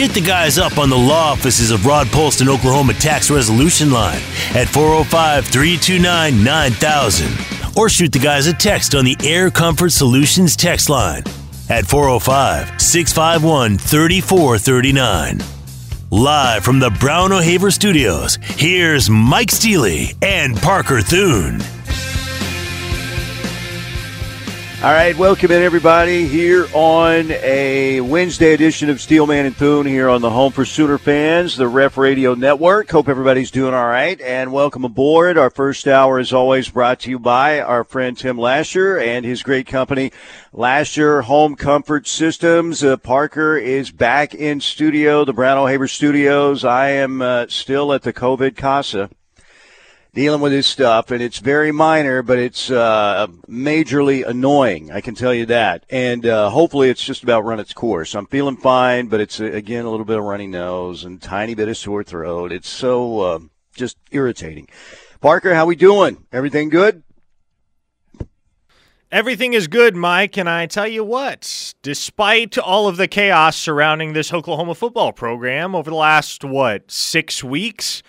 Hit the guys up on the law offices of Rod Polston Oklahoma Tax Resolution Line at 405 329 9000 or shoot the guys a text on the Air Comfort Solutions text line at 405 651 3439. Live from the Brown O'Haver Studios, here's Mike Steely and Parker Thune. All right, welcome in everybody here on a Wednesday edition of Steelman and Thune here on the Home for Sooner fans, the Ref Radio Network. Hope everybody's doing all right, and welcome aboard. Our first hour is always brought to you by our friend Tim Lasher and his great company, Lasher Home Comfort Systems. Uh, Parker is back in studio, the Brown O'Haver Studios. I am uh, still at the COVID Casa dealing with his stuff, and it's very minor, but it's uh, majorly annoying. I can tell you that. And uh, hopefully, it's just about run its course. I'm feeling fine, but it's uh, again a little bit of runny nose and tiny bit of sore throat. It's so uh, just irritating. Parker, how we doing? Everything good? Everything is good, Mike, and I tell you what, despite all of the chaos surrounding this Oklahoma football program over the last, what, six weeks,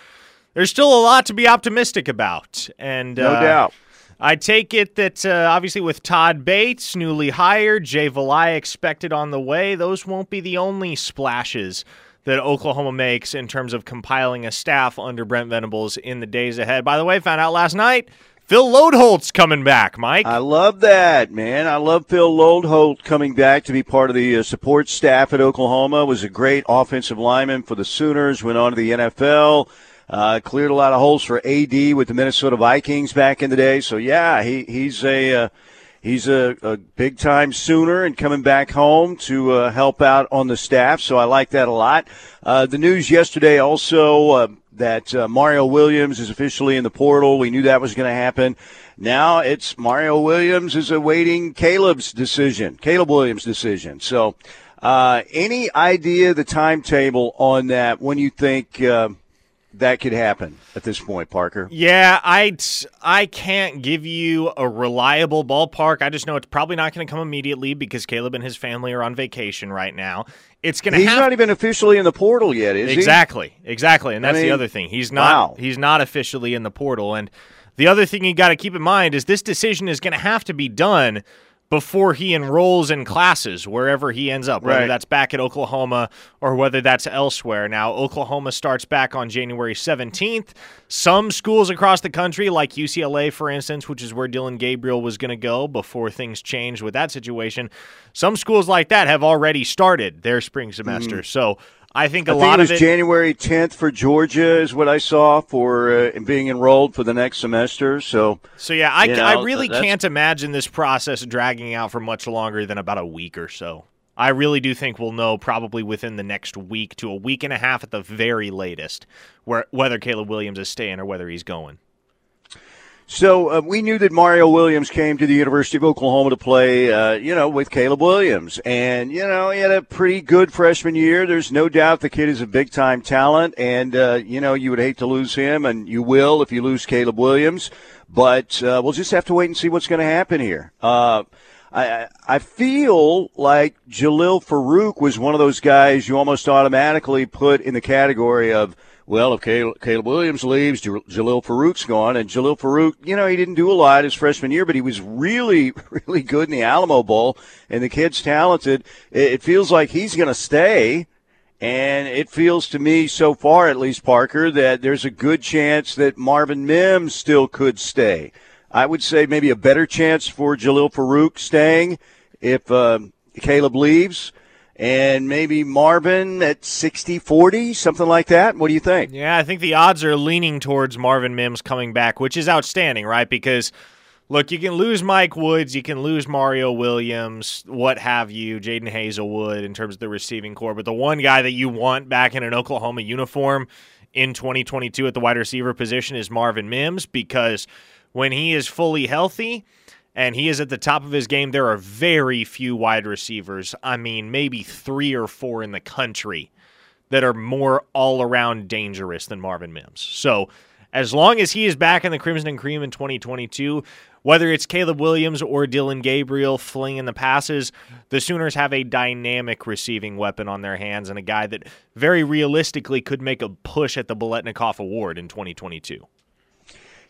there's still a lot to be optimistic about. And no uh, doubt. I take it that uh, obviously with Todd Bates newly hired, Jay Valai expected on the way, those won't be the only splashes that Oklahoma makes in terms of compiling a staff under Brent Venables in the days ahead. By the way, found out last night. Phil Loadholt's coming back, Mike. I love that, man. I love Phil Loadholt coming back to be part of the uh, support staff at Oklahoma. Was a great offensive lineman for the Sooners. Went on to the NFL. Uh, cleared a lot of holes for AD with the Minnesota Vikings back in the day. So yeah, he he's a uh, he's a, a big time Sooner and coming back home to uh, help out on the staff. So I like that a lot. Uh, the news yesterday also uh, that uh, Mario Williams is officially in the portal. We knew that was going to happen. Now it's Mario Williams is awaiting Caleb's decision, Caleb Williams' decision. So. any idea the timetable on that? When you think that could happen at this point, Parker? Yeah, I I can't give you a reliable ballpark. I just know it's probably not going to come immediately because Caleb and his family are on vacation right now. It's going to. He's not even officially in the portal yet, is exactly, he? Exactly, exactly, and that's I mean, the other thing. He's not. Wow. He's not officially in the portal, and the other thing you got to keep in mind is this decision is going to have to be done before he enrolls in classes wherever he ends up, whether right. that's back at Oklahoma or whether that's elsewhere. Now, Oklahoma starts back on January 17th. Some schools across the country, like UCLA, for instance, which is where Dillon Gabriel was going to go before things changed with that situation, some schools like that have already started their spring semester. Mm. So, I think a I lot think it was of it. January 10th for Georgia is what I saw for uh, being enrolled for the next semester. So, so yeah, I, you know, I really can't imagine this process dragging out for much longer than about a week or so. I really do think we'll know probably within the next week to a week and a half at the very latest, where whether Caleb Williams is staying or whether he's going. So uh, we knew that Mario Williams came to the University of Oklahoma to play, uh, you know, with Caleb Williams, and you know he had a pretty good freshman year. There's no doubt the kid is a big time talent, and uh, you know you would hate to lose him, and you will if you lose Caleb Williams. But uh, we'll just have to wait and see what's going to happen here. Uh, I, I feel like Jalil Farooq was one of those guys you almost automatically put in the category of well, if Caleb, Williams leaves, Jalil Farooq's gone, and Jalil Farooq, you know, he didn't do a lot his freshman year, but he was really, really good in the Alamo Bowl, and the kid's talented. It, it feels like he's going to stay, and it feels to me, so far at least, Parker, that there's a good chance that Marvin Mims still could stay. I would say maybe a better chance for Jalil Farooq staying if uh, Caleb leaves and maybe Marvin at 60 40, something like that. What do you think? Yeah, I think the odds are leaning towards Marvin Mims coming back, which is outstanding, right? Because, look, you can lose Mike Woods, you can lose Mario Williams, what have you, Jadon Haselwood in terms of the receiving core, but the one guy that you want back in an Oklahoma uniform in 2022 at the wide receiver position is Marvin Mims because when he is fully healthy, and he is at the top of his game. There are very few wide receivers. I mean, maybe three or four in the country that are more all around dangerous than Marvin Mims. So, as long as he is back in the Crimson and Cream in 2022, whether it's Caleb Williams or Dillon Gabriel flinging the passes, the Sooners have a dynamic receiving weapon on their hands and a guy that very realistically could make a push at the Biletnikoff Award in 2022.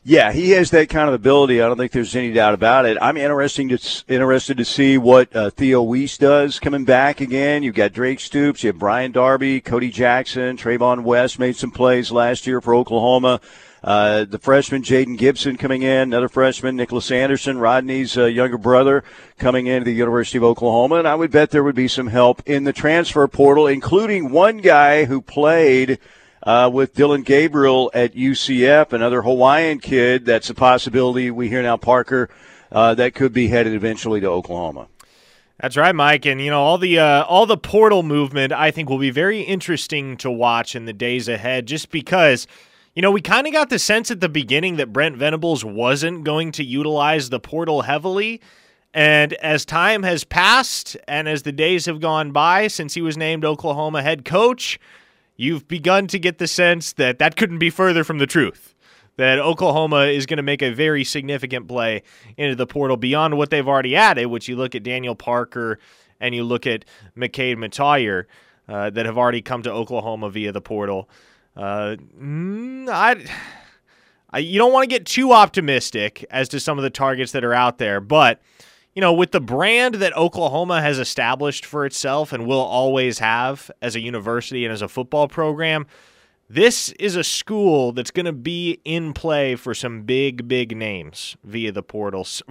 Yeah, he has that kind of ability. I don't think there's any doubt about it. I'm interesting to interested to see what uh, Theo Wease does coming back again. You've got Drake Stoops, you have Brian Darby, Cody Jackson, Trevon West made some plays last year for Oklahoma. Uh, the freshman Jayden Gibson coming in, another freshman Nicholas Anderson, Rodney's uh, younger brother coming into the University of Oklahoma, and I would bet there would be some help in the transfer portal, including one guy who played uh, with Dillon Gabriel at UCF, another Hawaiian kid. That's a possibility. We hear now Parker uh, that could be headed eventually to Oklahoma. That's right, Mike, and you know all the uh, all the portal movement. I think will be very interesting to watch in the days ahead, just because. You know, we kind of got the sense at the beginning that Brent Venables wasn't going to utilize the portal heavily. And as time has passed and as the days have gone by since he was named Oklahoma head coach, you've begun to get the sense that that couldn't be further from the truth. That Oklahoma is going to make a very significant play into the portal beyond what they've already added, which you look at Daniel Parker and you look at McKade Mettauer uh, that have already come to Oklahoma via the portal. Uh, mm, I, I, you don't want to get too optimistic as to some of the targets that are out there, but you know, with the brand that Oklahoma has established for itself and will always have as a university and as a football program, this is a school that's going to be in play for some big, big names via the portals,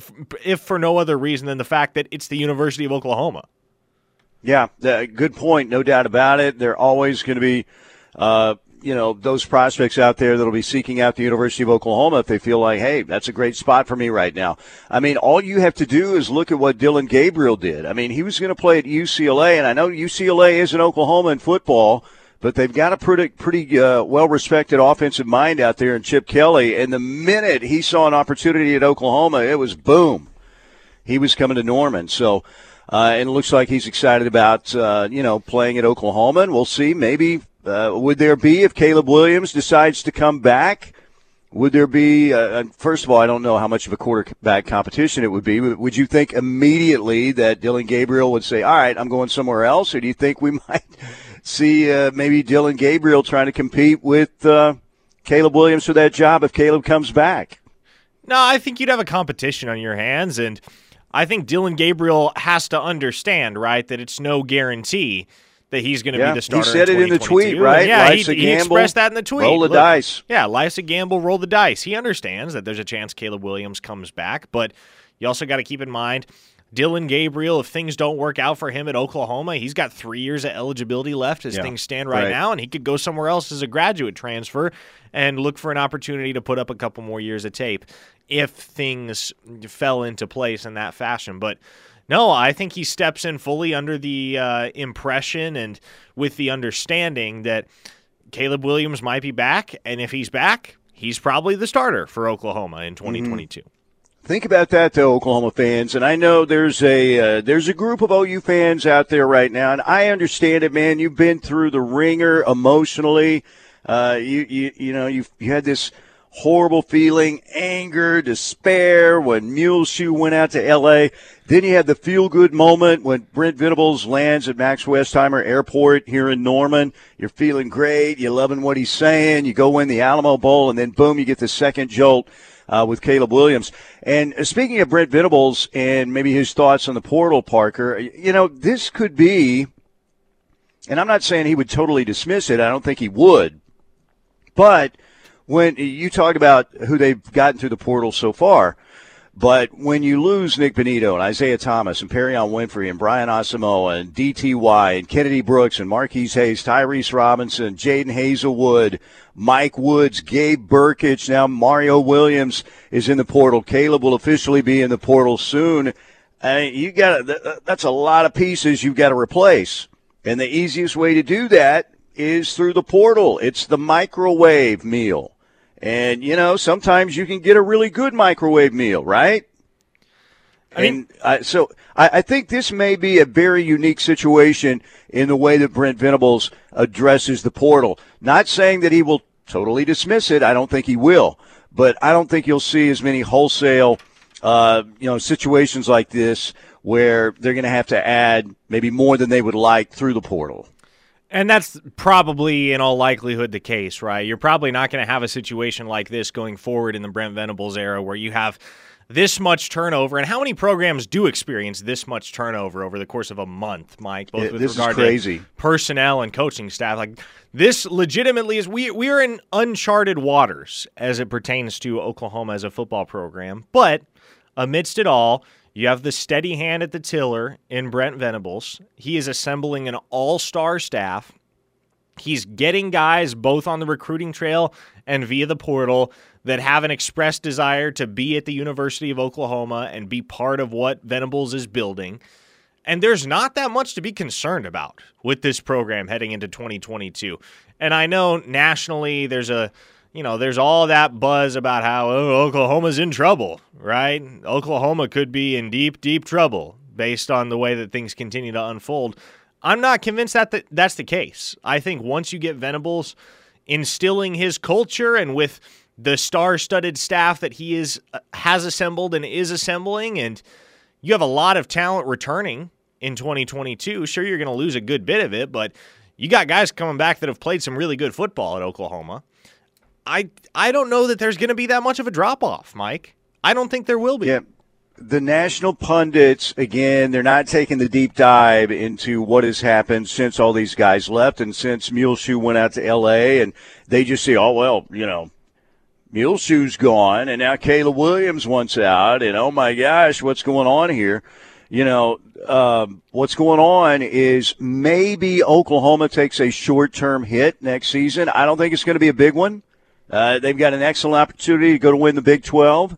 if for no other reason than the fact that it's the University of Oklahoma. Yeah, good point. No doubt about it. They're always going to be uh, you know those prospects out there that'll be seeking out the University of Oklahoma if they feel like, hey, that's a great spot for me right now. I mean, all you have to do is look at what Dillon Gabriel did. I mean, he was going to play at UCLA, and I know UCLA is in Oklahoma in football, but they've got a pretty pretty uh, well respected offensive mind out there in Chip Kelly. And the minute he saw an opportunity at Oklahoma, it was boom. He was coming to Norman, so. Uh, and it looks like he's excited about uh, you know playing at Oklahoma, and we'll see. Maybe uh, would there be if Caleb Williams decides to come back? Would there be? Uh, first of all, I don't know how much of a quarterback competition it would be. Would you think immediately that Dillon Gabriel would say, "All right, I'm going somewhere else," or do you think we might see uh, maybe Dillon Gabriel trying to compete with uh, Caleb Williams for that job if Caleb comes back? No, I think you'd have a competition on your hands, and I think Dillon Gabriel has to understand, right, that it's no guarantee that he's going to yeah, be the starter. He said it in the tweet, right? yeah, Life's he, he expressed that in the tweet. Roll the Look, dice. Yeah, life's a gamble. Roll the dice. He understands that there's a chance Caleb Williams comes back, but you also got to keep in mind Dillon Gabriel, if things don't work out for him at Oklahoma, he's got three years of eligibility left as yeah, things stand right, right, now, and he could go somewhere else as a graduate transfer and look for an opportunity to put up a couple more years of tape if things fell into place in that fashion. But no, I think he steps in fully under the uh, impression and with the understanding that Caleb Williams might be back, and if he's back, he's probably the starter for Oklahoma in 2022. Mm-hmm. Think about that, though, Oklahoma fans. And I know there's a uh, there's a group of OU fans out there right now, and I understand it, man. You've been through the ringer emotionally. Uh, you you you know you you had this horrible feeling, anger, despair when Muleshoe went out to L.A. Then you had the feel good moment when Brent Venables lands at Max Westheimer Airport here in Norman. You're feeling great. You're loving what he's saying. You go win the Alamo Bowl, and then boom, you get the second jolt. Uh, with Caleb Williams. And speaking of Brent Venables and maybe his thoughts on the portal, Parker, you know, this could be, and I'm not saying he would totally dismiss it. I don't think he would. But when you talk about who they've gotten through the portal so far, but when you lose Nik Bonitto and Isaiah Thomas and Perion Winfrey and Brian Asamoah and DTY and Kennedy Brooks and Marquis Hayes, Tyrese Robinson, Jadon Haselwood, Mike Woods, Gabe Brkic, now Mario Williams is in the portal. Caleb will officially be in the portal soon. Uh, you got that's a lot of pieces you've got to replace. And the easiest way to do that is through the portal. It's the microwave meal. And, you know, sometimes you can get a really good microwave meal, right? I mean, and uh, so I, I, think this may be a very unique situation in the way that Brent Venables addresses the portal. Not saying that he will totally dismiss it. I don't think he will. But I don't think you'll see as many wholesale uh, you know, situations like this where they're going to have to add maybe more than they would like through the portal. And that's probably in all likelihood the case, right? You're probably not going to have a situation like this going forward in the Brent Venables era where you have this much turnover. And how many programs do experience this much turnover over the course of a month, Mike? Both with regard to personnel and coaching staff. Like this legitimately is we we are in uncharted waters as it pertains to Oklahoma as a football program. But amidst it all, you have the steady hand at the tiller in Brent Venables. He is assembling an all star staff. He's getting guys both on the recruiting trail and via the portal that have an expressed desire to be at the University of Oklahoma and be part of what Venables is building. And there's not that much to be concerned about with this program heading into 2022. And I know nationally there's a you know, there's all that buzz about how oh, Oklahoma's in trouble, right? Oklahoma could be in deep, deep trouble based on the way that things continue to unfold. I'm not convinced that the, that's the case. I think once you get Venables instilling his culture and with the star-studded staff that he is uh, has assembled and is assembling and you have a lot of talent returning in 2022. Sure you're going to lose a good bit of it, but you got guys coming back that have played some really good football at Oklahoma. I I don't know that there's going to be that much of a drop off, Mike. I don't think there will be. Yeah. The national pundits, again, they're not taking the deep dive into what has happened since all these guys left and since Muleshoe went out to L.A. And they just say, oh, well, you know, Muleshoe's gone and now Caleb Williams wants out. And oh my gosh, what's going on here? You know, um, what's going on is maybe Oklahoma takes a short term hit next season. I don't think it's going to be a big one. Uh, they've got an excellent opportunity to go to win the Big 12.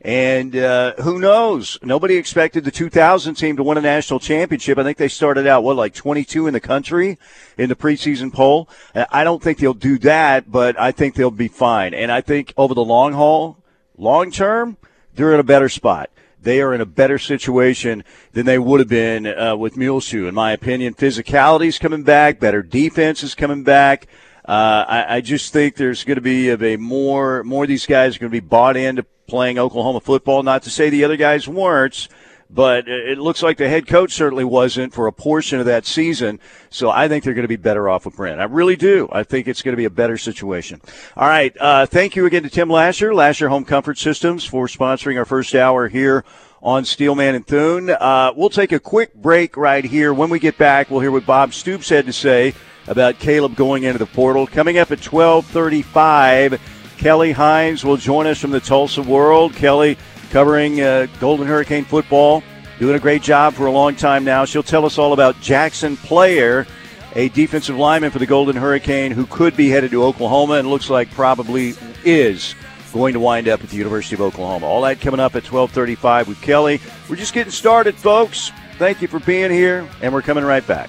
And uh, who knows? Nobody expected the 2000 team to win a national championship. I think they started out, what, like 22 in the country in the preseason poll. I don't think they'll do that, but I think they'll be fine. And I think over the long haul, long term, they're in a better spot. They are in a better situation than they would have been uh, with Muleshoe, in my opinion. Physicality is coming back, better defense is coming back. Uh, I, I, just think there's going to be a more more of these guys are going to be bought into playing Oklahoma football. Not to say the other guys weren't, but it looks like the head coach certainly wasn't for a portion of that season. So I think they're going to be better off with Brent. I really do. I think it's going to be a better situation. All right. Uh, thank you again to Tim Lasher, Lasher Home Comfort Systems, for sponsoring our first hour here on Steelman and Thune. Uh, we'll take a quick break right here. When we get back, we'll hear what Bob Stoops had to say about Caleb going into the portal. Coming up at 1235, Kelly Hines will join us from the Tulsa World. Kelly covering uh, Golden Hurricane football, doing a great job for a long time now. She'll tell us all about Jackson Player, a defensive lineman for the Golden Hurricane who could be headed to Oklahoma and looks like probably is going to wind up at the University of Oklahoma. All that coming up at 1235 with Kelly. We're just getting started, folks. Thank you for being here, and we're coming right back.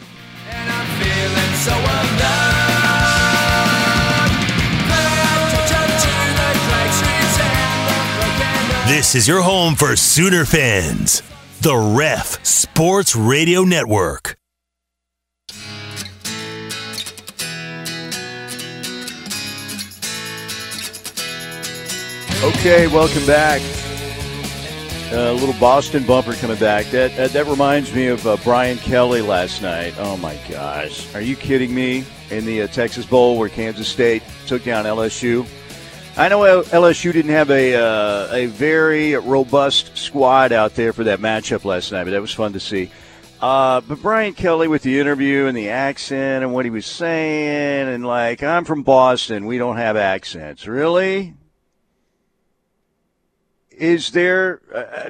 This is your home for Sooner fans. The Ref Sports Radio Network. Okay, welcome back. A little Boston bumper coming back. That that, that reminds me of uh, Brian Kelly last night. Oh my gosh, are you kidding me? In the uh, Texas Bowl where Kansas State took down LSU. I know LSU didn't have a uh, a very robust squad out there for that matchup last night, but that was fun to see. Uh, but Brian Kelly with the interview and the accent and what he was saying, and like, I'm from Boston, we don't have accents. Really? Is there uh,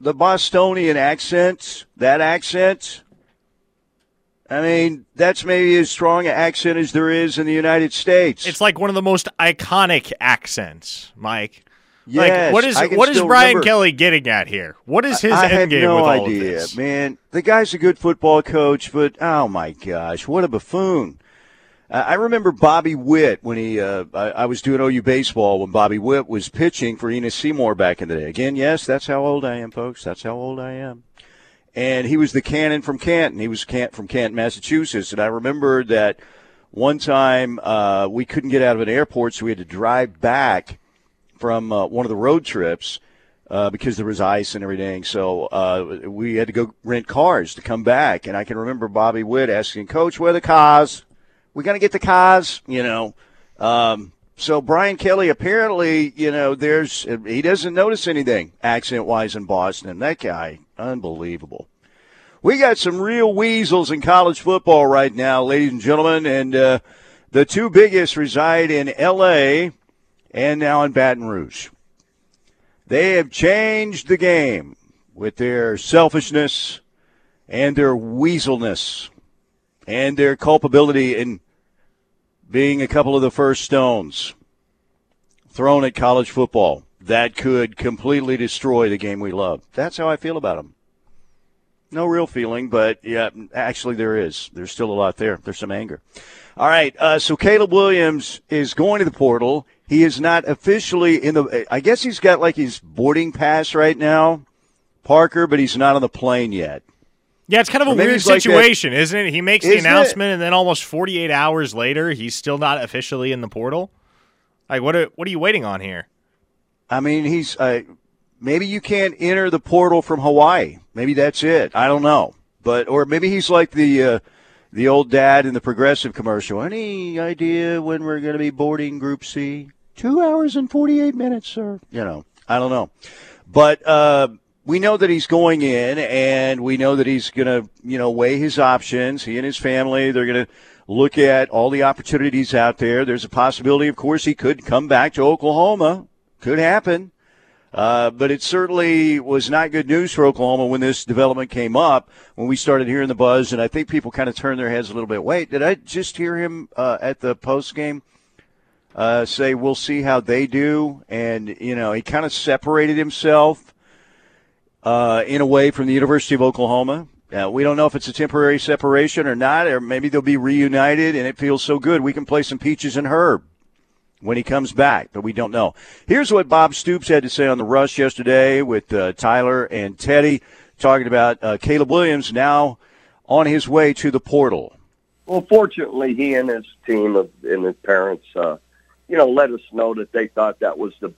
the Bostonian accent? That accent? I mean, that's maybe as strong an accent as there is in the United States. It's like one of the most iconic accents, Mike. Yes, like, what is what is Brian remember, Kelly getting at here? What is his I, end game no with all idea, of this? Man, the guy's a good football coach, but oh my gosh, what a buffoon! I remember Bobby Witt when he. Uh, I, I, was doing OU baseball when Bobby Witt was pitching for Enos Semore back in the day. Again, yes, that's how old I am, folks. That's how old I am. And he was the cannon from Canton. He was from Canton, Massachusetts. And I remember that one time uh, we couldn't get out of an airport, so we had to drive back from uh, one of the road trips uh, because there was ice and everything. So uh, we had to go rent cars to come back. And I can remember Bobby Witt asking Coach, "Where the cars? We gonna get the cars?" You know. Um, so Brian Kelly apparently, you know, there's he doesn't notice anything accident wise in Boston. That guy, unbelievable. We got some real weasels in college football right now, ladies and gentlemen, and uh, the two biggest reside in L.A. and now in Baton Rouge. They have changed the game with their selfishness and their weaselness and their culpability in being a couple of the first stones thrown at college football that could completely destroy the game we love. That's how I feel about them. No real feeling, but yeah, actually there is. There's still a lot there. There's some anger. All right, uh, so Caleb Williams is going to the portal. He is not officially in the. I guess he's got like his boarding pass right now, Parker, but he's not on the plane yet. Yeah, it's kind of a weird situation, like isn't it? He makes the announcement, it? and then almost 48 hours later, he's still not officially in the portal. Like, what? Are, what are you waiting on here? I mean, he's uh, maybe you can't enter the portal from Hawaii. Maybe that's it. I don't know, but or maybe he's like the uh, the old dad in the progressive commercial. Any idea when we're going to be boarding Group C? Two hours and 48 minutes, sir. You know, I don't know. But uh, we know that he's going in, and we know that he's going to, you know, weigh his options. He and his family, they're going to look at all the opportunities out there. There's a possibility, of course, he could come back to Oklahoma. Could happen. Uh, but it certainly was not good news for Oklahoma when this development came up, when we started hearing the buzz. And I think people kind of turned their heads a little bit. Wait, did I just hear him uh, at the post game uh, say, we'll see how they do? And, you know, he kind of separated himself uh, in a way from the University of Oklahoma. Uh, we don't know if it's a temporary separation or not, or maybe they'll be reunited and it feels so good we can play some peaches and herb when he comes back, but we don't know. Here's what Bob Stoops had to say on the rush yesterday with uh, Tyler and Teddy, talking about uh, Caleb Williams now on his way to the portal. Well, fortunately, he and his team of, and his parents, uh, you know, let us know that they thought that was the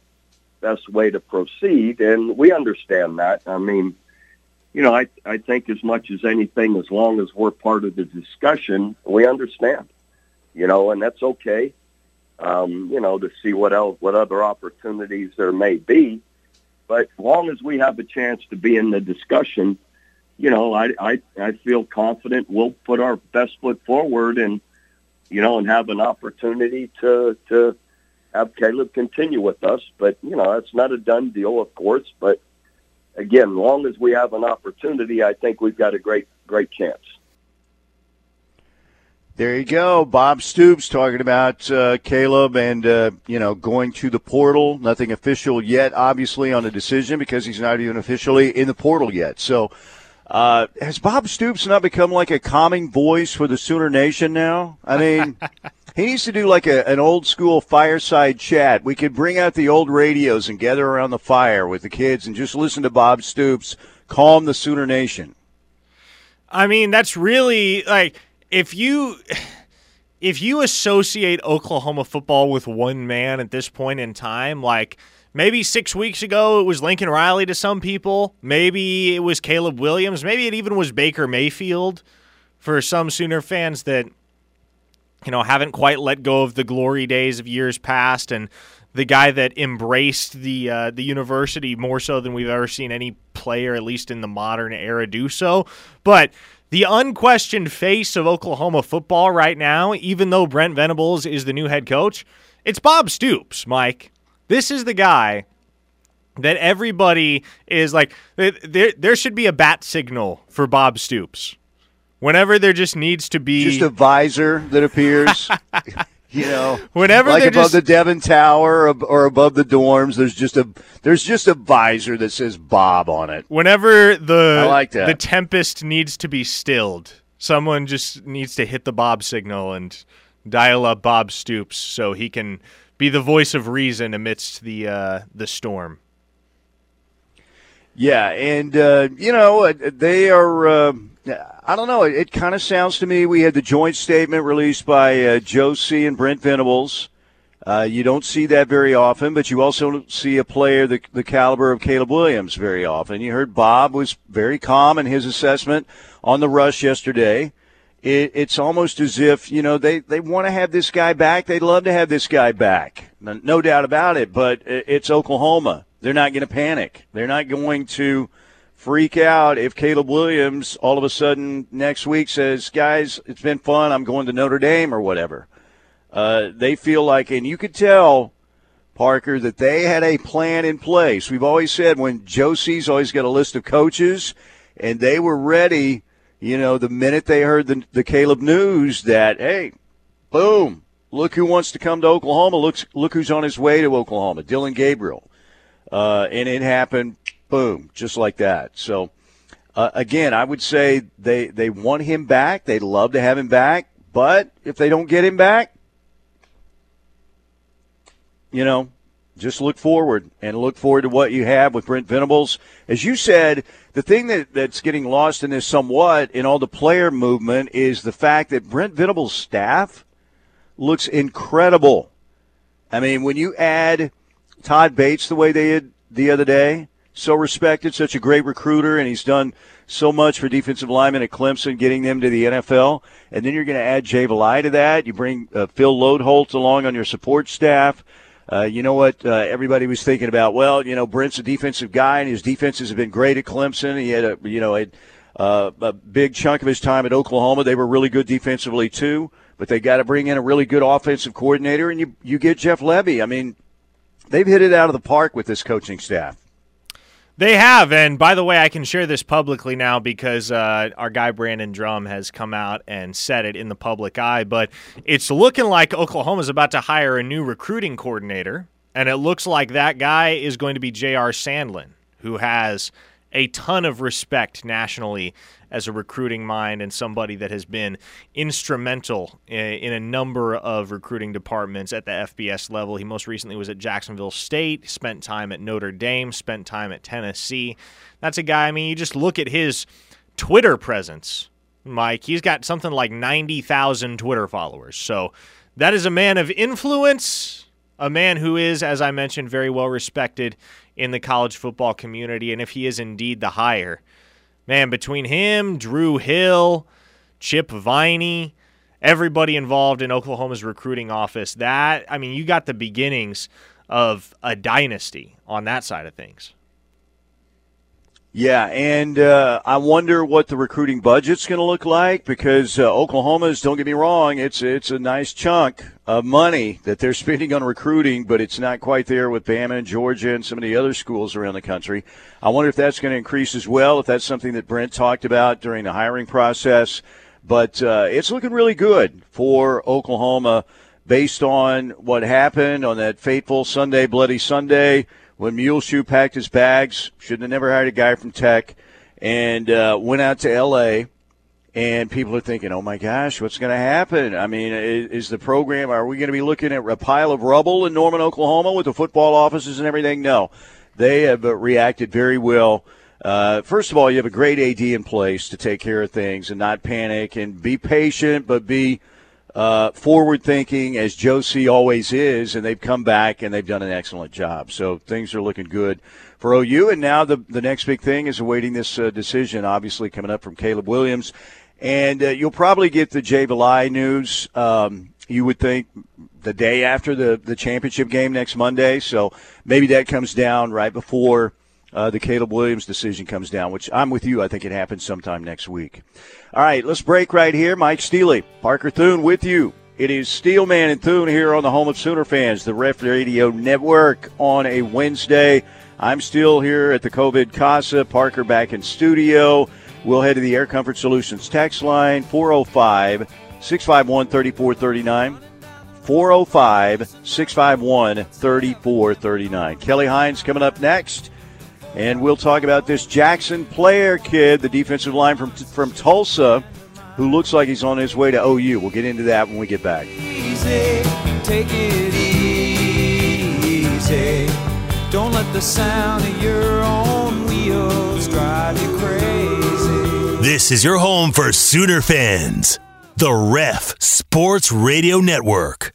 best way to proceed, and we understand that. I mean, you know, I I think as much as anything, as long as we're part of the discussion, we understand. You know, and that's okay um, you know, to see what else, what other opportunities there may be. But as long as we have a chance to be in the discussion, you know, I, I, I feel confident we'll put our best foot forward and, you know, and have an opportunity to, to have Caleb continue with us. But, you know, it's not a done deal, of course. But again, as long as we have an opportunity, I think we've got a great, great chance. There you go. Bob Stoops talking about uh, Caleb and, uh, you know, going to the portal. Nothing official yet, obviously, on a decision because he's not even officially in the portal yet. So, uh, has Bob Stoops not become like a calming voice for the Sooner Nation now? I mean, he needs to do like a, an old school fireside chat. We could bring out the old radios and gather around the fire with the kids and just listen to Bob Stoops calm the Sooner Nation. I mean, that's really like if you if you associate Oklahoma football with one man at this point in time, like maybe six weeks ago it was Lincoln Riley to some people, maybe it was Caleb Williams, maybe it even was Baker Mayfield for some Sooner fans that you know haven't quite let go of the glory days of years past and the guy that embraced the uh, the university more so than we've ever seen any player, at least in the modern era, do so. But the unquestioned face of Oklahoma football right now, even though Brent Venables is the new head coach, it's Bob Stoops, Mike. This is the guy that everybody is like there there should be a bat signal for Bob Stoops. Whenever there just needs to be just a visor that appears you know, whenever like above just... the Devon Tower or, or, above the dorms, there's just a there's just a visor that says Bob on it. Whenever the I like that. the tempest needs to be stilled, someone just needs to hit the Bob signal and dial up Bob Stoops so he can be the voice of reason amidst the uh, the storm. Yeah, and uh, you know they are. Uh, I don't know. It, it kind of sounds to me. We had the joint statement released by uh, Joe C. and Brent Venables Uh, you don't see that very often, but you also see a player the, the caliber of Caleb Williams very often. You heard Bob was very calm in his assessment on the rush yesterday. It, it's almost as if, you know, they, they want to have this guy back. They'd love to have this guy back. No doubt about it, but it's Oklahoma. They're not going to panic. They're not going to freak out if Caleb Williams all of a sudden next week says, guys, it's been fun. I'm going to Notre Dame or whatever. Uh, they feel like, and you could tell, Parker, that they had a plan in place. We've always said when Josie's always got a list of coaches, and they were ready, you know, the minute they heard the, the Caleb news that, hey, boom, look who wants to come to Oklahoma. Look, look who's on his way to Oklahoma, Dillon Gabriel. Uh, and it happened, boom, just like that. So, uh, again, I would say they, they want him back. They'd love to have him back. But if they don't get him back, you know, just look forward and look forward to what you have with Brent Venables. As you said, the thing that, that's getting lost in this somewhat in all the player movement is the fact that Brent Venables' staff looks incredible. I mean, when you add Todd Bates the way they did the other day, so respected, such a great recruiter, and he's done so much for defensive linemen at Clemson, getting them to the NFL. And then you're going to add Jay Valai to that. You bring uh, Phil Loadholt along on your support staff. Uh, you know what? Uh, everybody was thinking about. Well, you know, Brent's a defensive guy, and his defenses have been great at Clemson. He had a, you know, a, uh, a big chunk of his time at Oklahoma. They were really good defensively too, but they got to bring in a really good offensive coordinator, and you you get Jeff Lebby. I mean, they've hit it out of the park with this coaching staff. They have, and by the way, I can share this publicly now because uh, our guy Brandon Drum has come out and said it in the public eye. But it's looking like Oklahoma's about to hire a new recruiting coordinator, and it looks like that guy is going to be J.R. Sandlin, who has a ton of respect nationally as a recruiting mind and somebody that has been instrumental in a number of recruiting departments at the FBS level. He most recently was at Jacksonville State, spent time at Notre Dame, spent time at Tennessee. That's a guy, I mean, you just look at his Twitter presence, Mike. He's got something like 90,000 Twitter followers. So that is a man of influence, a man who is, as I mentioned, very well respected in the college football community. And if he is indeed the hire, man, between him, Drew Hill, Chip Viney, everybody involved in Oklahoma's recruiting office, that, I mean, you got the beginnings of a dynasty on that side of things. Yeah, and uh, I wonder what the recruiting budget's going to look like because uh, Oklahoma's, don't get me wrong, it's it's a nice chunk of money that they're spending on recruiting, but it's not quite there with Bama and Georgia and some of the other schools around the country. I wonder if that's going to increase as well, if that's something that Brent talked about during the hiring process. But uh, it's looking really good for Oklahoma based on what happened on that fateful Sunday, Bloody Sunday when Muleshoe packed his bags, shouldn't have never hired a guy from Tech, and uh, went out to L.A. And people are thinking, "Oh my gosh, what's going to happen?" I mean, is, is the program? Are we going to be looking at a pile of rubble in Norman, Oklahoma, with the football offices and everything? No, they have uh, reacted very well. Uh, first of all, you have a great AD in place to take care of things and not panic and be patient, but be uh, forward thinking as Josie always is, and they've come back and they've done an excellent job. So things are looking good for OU. And now the the next big thing is awaiting this uh, decision, obviously coming up from Caleb Williams, and uh, you'll probably get the Jay Valai news. Um, you would think the day after the the championship game next Monday. So maybe that comes down right before uh, the Caleb Williams decision comes down, which I'm with you. I think it happens sometime next week. All right, let's break right here. Mike Steely, Parker Thune with you. It is Steelman and Thune here on the home of Sooner fans, the Ref Radio Network on a Wednesday. I'm still here at the COVID Casa. Parker back in studio. We'll head to the Air Comfort Solutions text line 405 651 3439. 405 651 3439. Kelly Hines coming up next. And we'll talk about this Jackson Player kid, the defensive line from, from Tulsa, who looks like he's on his way to OU. We'll get into that when we get back. Easy, take it easy. Don't let the sound of your own wheels drive you crazy. This is your home for Sooner fans. The Ref Sports Radio Network.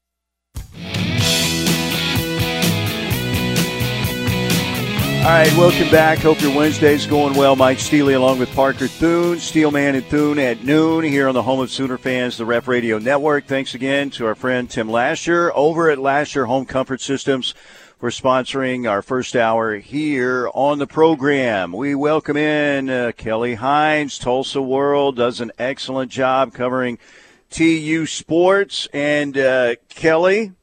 All right, welcome back. Hope your Wednesday's going well. Mike Steely along with Parker Thune, Steelman and Thune at noon here on the home of Sooner fans, the Ref Radio Network. Thanks again to our friend Tim Lasher over at Lasher Home Comfort Systems for sponsoring our first hour here on the program. We welcome in uh, Kelly Hines, Tulsa World, does an excellent job covering TU sports. And uh, Kelly,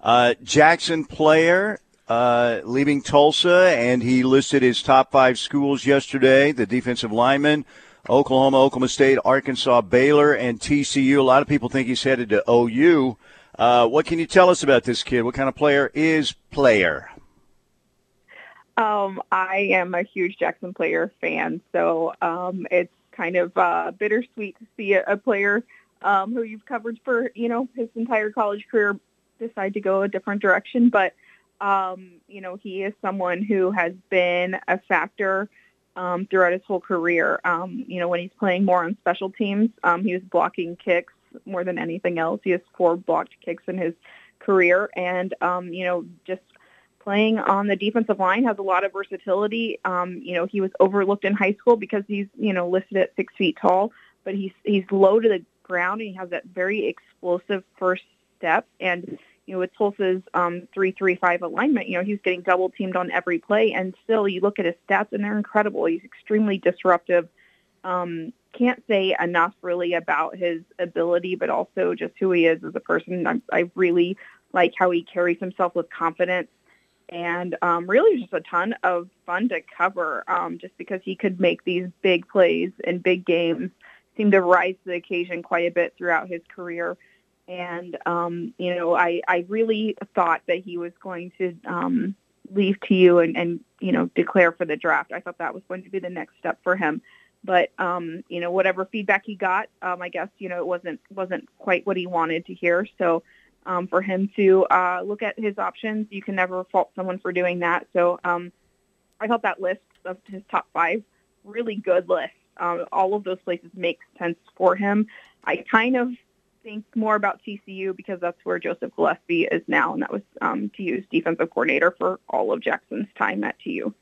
uh, Jackson player uh, leaving Tulsa, and he listed his top five schools yesterday. The defensive lineman, Oklahoma, Oklahoma State, Arkansas, Baylor, and TCU. A lot of people think he's headed to OU. Uh, what can you tell us about this kid? What kind of player is player? Um, I am a huge Jackson player fan, so um, it's kind of uh, bittersweet to see a, player um, who you've covered for you know his entire college career decide to go a different direction. But um, you know, he is someone who has been a factor um, throughout his whole career. Um, you know, when he's playing more on special teams, um, he was blocking kicks more than anything else. He has four blocked kicks in his career, and um, you know, just playing on the defensive line has a lot of versatility. Um, you know, he was overlooked in high school because he's you know listed at six feet tall, but he's he's low to the ground and he has that very explosive first step and you know, with Tulsa's um, three-three-five alignment, you know, he's getting double teamed on every play, and still, you look at his stats, and they're incredible. He's extremely disruptive. Um, can't say enough really about his ability, but also just who he is as a person. I, I really like how he carries himself with confidence, and um, really just a ton of fun to cover. Um, just because he could make these big plays in big games, seemed to rise to the occasion quite a bit throughout his career and um, you know, I I really thought that he was going to um, leave TU and and you know declare for the draft. I thought that was going to be the next step for him. But um, you know, whatever feedback he got, um, I guess you know it wasn't wasn't quite what he wanted to hear. So um, for him to uh, look at his options, you can never fault someone for doing that. So um, I thought that list of his top five really good list. Um, all of those places make sense for him. I kind of think more about TCU because that's where Joseph Gillespie is now, and that was um, TU's defensive coordinator for all of Jackson's time at TU.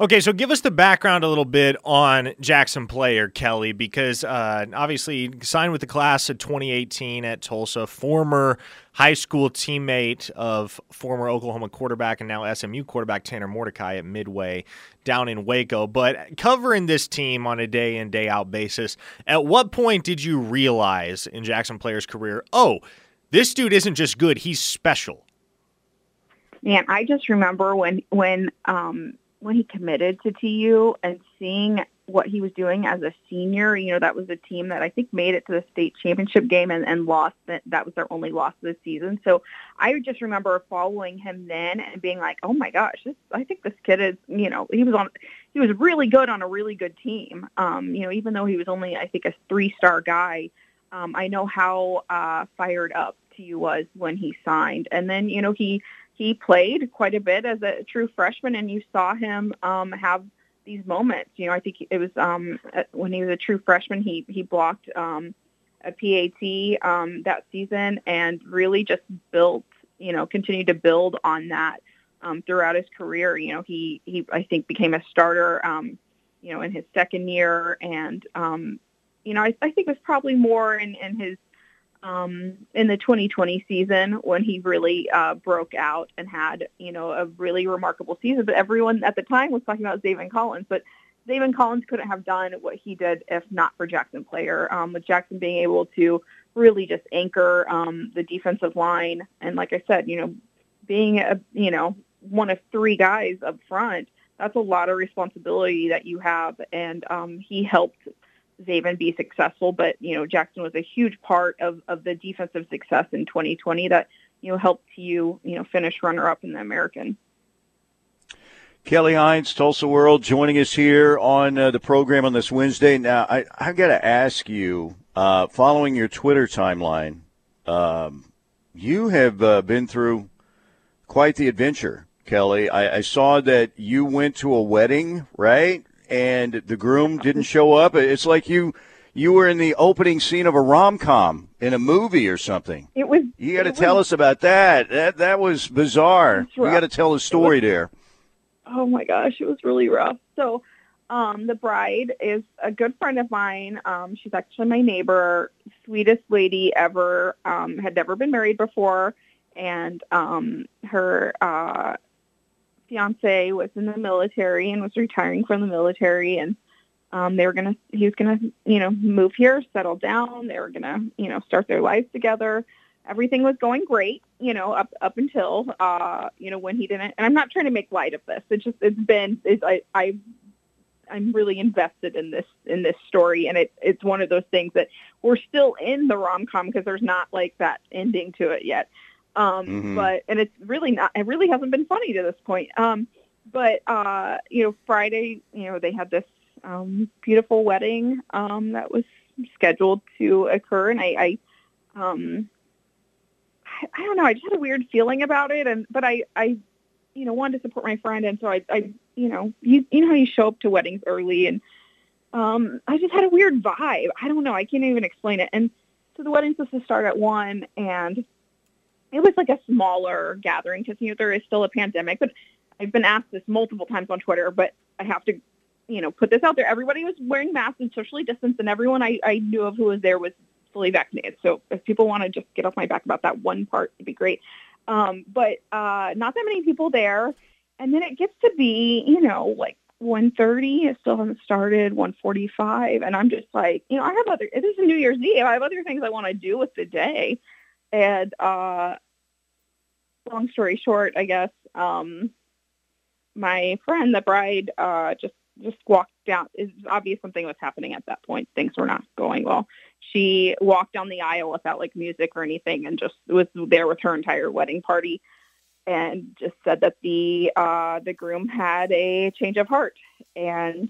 Okay, so give us the background a little bit on Jackson Player, Kelly, because uh, obviously signed with the class of 2018 at Tulsa, former high school teammate of former Oklahoma quarterback and now SMU quarterback Tanner Mordecai at Midway down in Waco. But covering this team on a day in, day out basis, at what point did you realize in Jackson Player's career, oh, this dude isn't just good, he's special? Man, I just remember when when um, when he committed to TU and seeing what he was doing as a senior, you know, that was a team that I think made it to the state championship game and, and lost. That, that was their only loss of the season. So I just remember following him then and being like, oh my gosh, this, I think this kid is, you know, he was on, he was really good on a really good team. Um, you know, even though he was only, I think, a three-star guy, um, I know how uh, fired up TU was when he signed. And then, you know, he, he played quite a bit as a true freshman, and you saw him um, have these moments. You know, I think it was um, when he was a true freshman, he he blocked um, a PAT um, that season, and really just built, you know, continued to build on that um, throughout his career. You know, he he I think became a starter, um, you know, in his second year, and um, you know, I, I think it was probably more in in his um, in the 2020 season when he really uh, broke out and had, you know, a really remarkable season. But everyone at the time was talking about Zaven Collins, but Zaven Collins couldn't have done what he did if not for Jackson Player. Um, with Jackson being able to really just anchor um, the defensive line, and like I said, you know, being a, you know, one of three guys up front, that's a lot of responsibility that you have, and um, he helped Zaven be successful, but you know Jackson was a huge part of, of the defensive success in 2020 that you know helped you you know finish runner up in the American. Kelly Hines, Tulsa World, joining us here on uh, the program on this Wednesday. Now, I I got to ask you, uh, following your Twitter timeline, um, you have uh, been through quite the adventure, Kelly. I, I saw that you went to a wedding, right? And the groom didn't show up. It's like you you were in the opening scene of a rom com in a movie or something. It was. You got to tell was, us about that. That that was bizarre. You got to tell the story was, there. oh my gosh, it was really rough. So um, the bride is a good friend of mine. Um, she's actually my neighbor, sweetest lady ever. Um, had never been married before, and um, her uh, fiance was in the military and was retiring from the military, and um, they were gonna. He was gonna, you know, move here, settle down. They were gonna, you know, start their lives together. Everything was going great, you know, up up until, uh, you know, when he didn't. And I'm not trying to make light of this. It's just it's been. It's, I I I'm really invested in this in this story, and it it's one of those things that we're still in the rom com because there's not like that ending to it yet. Um, mm-hmm. But and it's really not. It really hasn't been funny to this point. Um, but uh, you know, Friday, you know, they had this um, beautiful wedding um, that was scheduled to occur, and I, I, um, I, I don't know. I just had a weird feeling about it, and but I, I, you know, wanted to support my friend, and so I, I, you know, you, you know how you show up to weddings early, and um, I just had a weird vibe. I don't know. I can't even explain it. And so the wedding's supposed to start at one, and it was like a smaller gathering because you know there is still a pandemic, but I've been asked this multiple times on Twitter, but I have to you know, put this out there. Everybody was wearing masks and socially distanced, and everyone I, I knew of who was there was fully vaccinated. So if people want to just get off my back about that one part, it'd be great. Um, but uh, not that many people there. And then it gets to be, you know, like 1.30. It still hasn't started. 1.45. And I'm just like, you know, I have other, this is New Year's Eve. I have other things I want to do with the day. And uh, long story short, I guess, um, my friend, the bride, uh, just just walked down. It's obvious something was happening at that point. Things were not going well. She walked down the aisle without like music or anything, and just was there with her entire wedding party, and just said that the uh, the groom had a change of heart, and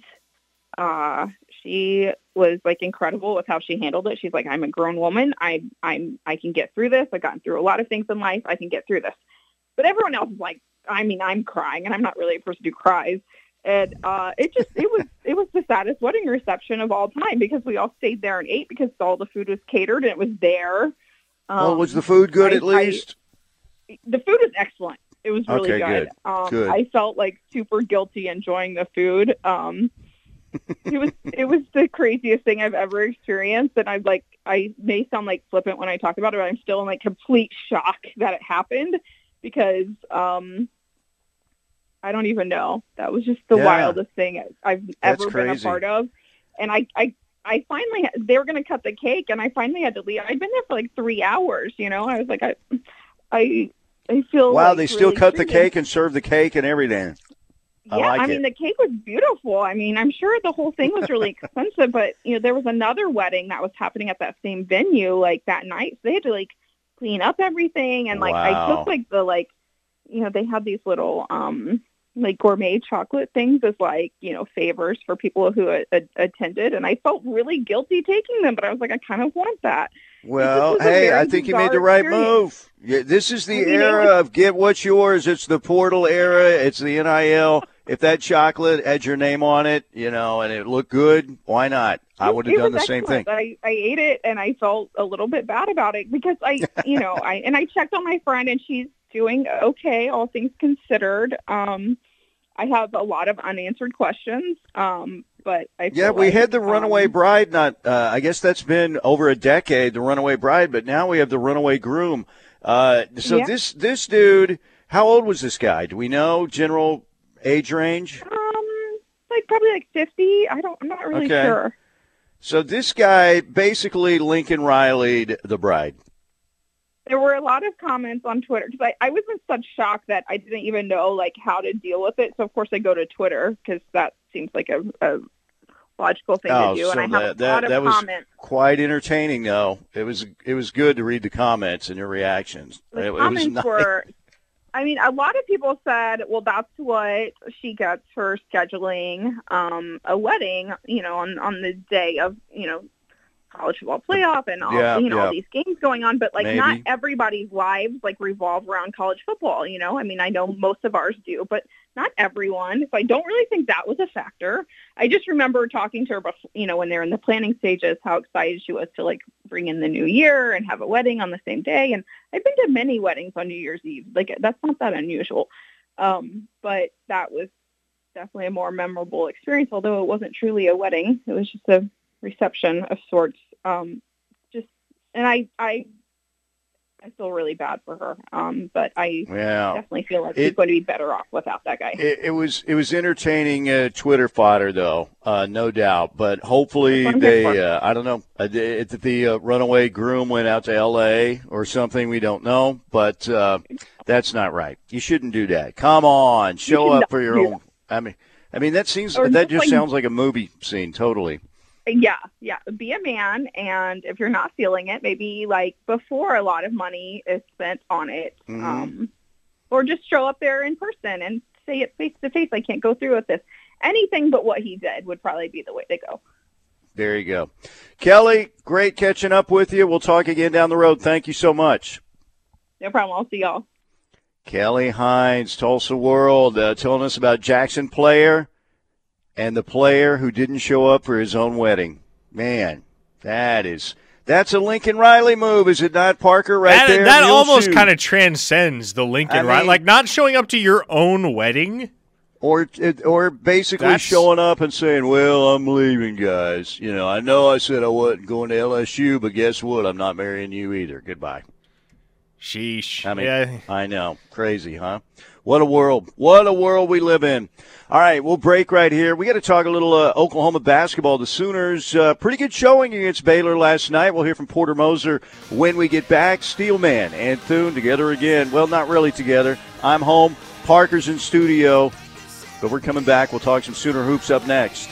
uh, she was like incredible with how she handled it. She's like, "I'm a grown woman. I I'm I can get through this. I've gotten through a lot of things in life. I can get through this." But everyone else is like, I mean, I'm crying, and I'm not really a person who cries and uh, it just it was it was the saddest wedding reception of all time because we all stayed there and ate because all the food was catered and it was there. Um, well, was the food good I, at least? I, the food was excellent. It was really okay, good. Good. Um, good. I felt like super guilty enjoying the food. Um, it was it was the craziest thing I've ever experienced, and I'm like I may sound like flippant when I talk about it, but I'm still in like complete shock that it happened because um, I don't even know. That was just the yeah. wildest thing I've ever been a part of. And I, I, I finally they were going to cut the cake, and I finally had to leave. I'd been there for like three hours. You know, I was like, I, I, I feel. Wow, like they still really cut treated. the cake and serve the cake and everything. I yeah, like I it. mean the cake was beautiful. I mean, I'm sure the whole thing was really expensive, but you know, there was another wedding that was happening at that same venue like that night. So they had to like clean up everything and like wow. I took like the like you know, they had these little um like gourmet chocolate things as like you know favors for people who a- a- attended and i felt really guilty taking them but i was like i kind of want that well hey i think you made the right experience. move yeah, this is the I mean, era was- of get what's yours it's the portal era it's the nil if that chocolate had your name on it you know and it looked good why not i would have done the same thing. I, I ate it and I felt a little bit bad about it because I, you know, I and I checked on my friend and she's doing okay, all things considered. Um, I have a lot of unanswered questions, um, but I Yeah, we like, had the runaway um, bride. Not, uh, I guess that's been over a decade. The runaway bride, but now we have the runaway groom. Uh, so Yeah. this this dude, how old was this guy? Do we know general age range? Um, like probably like fifty. I don't. I'm not really Okay. sure. So this guy basically Lincoln Riley'd the bride. There were a lot of comments on Twitter because I, I was in such shock that I didn't even know like how to deal with it. So of course I go to Twitter because that seems like a, a logical thing Oh, to do. so and I have that- a that- lot of that was- comments. Quite entertaining, though. It was it was good to read the comments and your reactions. The it, it was comments nice. were, I mean, a lot of people said, well, that's what she gets for scheduling um, a wedding, you know, on, on the day of, you know, college football playoff and all, Yeah, you know, yeah. all these games going on. But, like, Maybe. not everybody's lives, like, revolve around college football, you know? I mean, I know most of ours do, but not everyone. So I don't really think that was a factor. I just remember talking to her, before, you know, when they're in the planning stages, how excited she was to, like, bring in the new year and have a wedding on the same day. And I've been to many weddings on New Year's Eve. Like that's not that unusual. Um, but that was definitely a more memorable experience. Although it wasn't truly a wedding, it was just a reception of sorts. Um, just and I I I feel really bad for her. Um, but I Yeah. definitely feel like It- she's going to be better off without that guy. It, it was it was entertaining uh, Twitter fodder though, uh, no doubt. But hopefully That's what I'm here they, uh, I don't know, uh, if the uh, runaway groom went out to L.A. or something. We don't know, but uh, that's not right. You shouldn't do that. Come on, show up for your own. I mean, I mean that seems Or that just just like- sounds like a movie scene. Totally. Yeah, yeah. Be a man, and if you're not feeling it, maybe like before a lot of money is spent on it, Mhm. um, or just show up there in person and say it face to face. I can't go through with this. Anything but what he did would probably be the way to go. There you go, Kelly. Great catching up with you. We'll talk again down the road. Thank you so much. No problem. I'll see y'all. Kelly Hines, Tulsa World, uh, telling us about Jackson player and the player who didn't show up for his own wedding. Man, that is that's a Lincoln Riley move, is it not, Parker? Right that there, that almost kind of transcends the Lincoln, I mean- Like not showing up to your own wedding. or or basically That's- showing up and saying, "Well, I'm leaving, guys. You know, I know I said I wasn't going to LSU, but guess what? I'm not marrying you either. Goodbye." Sheesh. I mean, yeah. I know. Crazy, huh? What a world. What a world we live in. All right, we'll break right here. We got to talk a little uh, Oklahoma basketball. The Sooners, uh, pretty good showing against Baylor last night. We'll hear from Porter Moser when we get back. Steelman and Thune together again. Well, not really together. I'm home. Parker's in studio. But we're coming back. We'll talk some Sooner hoops up next.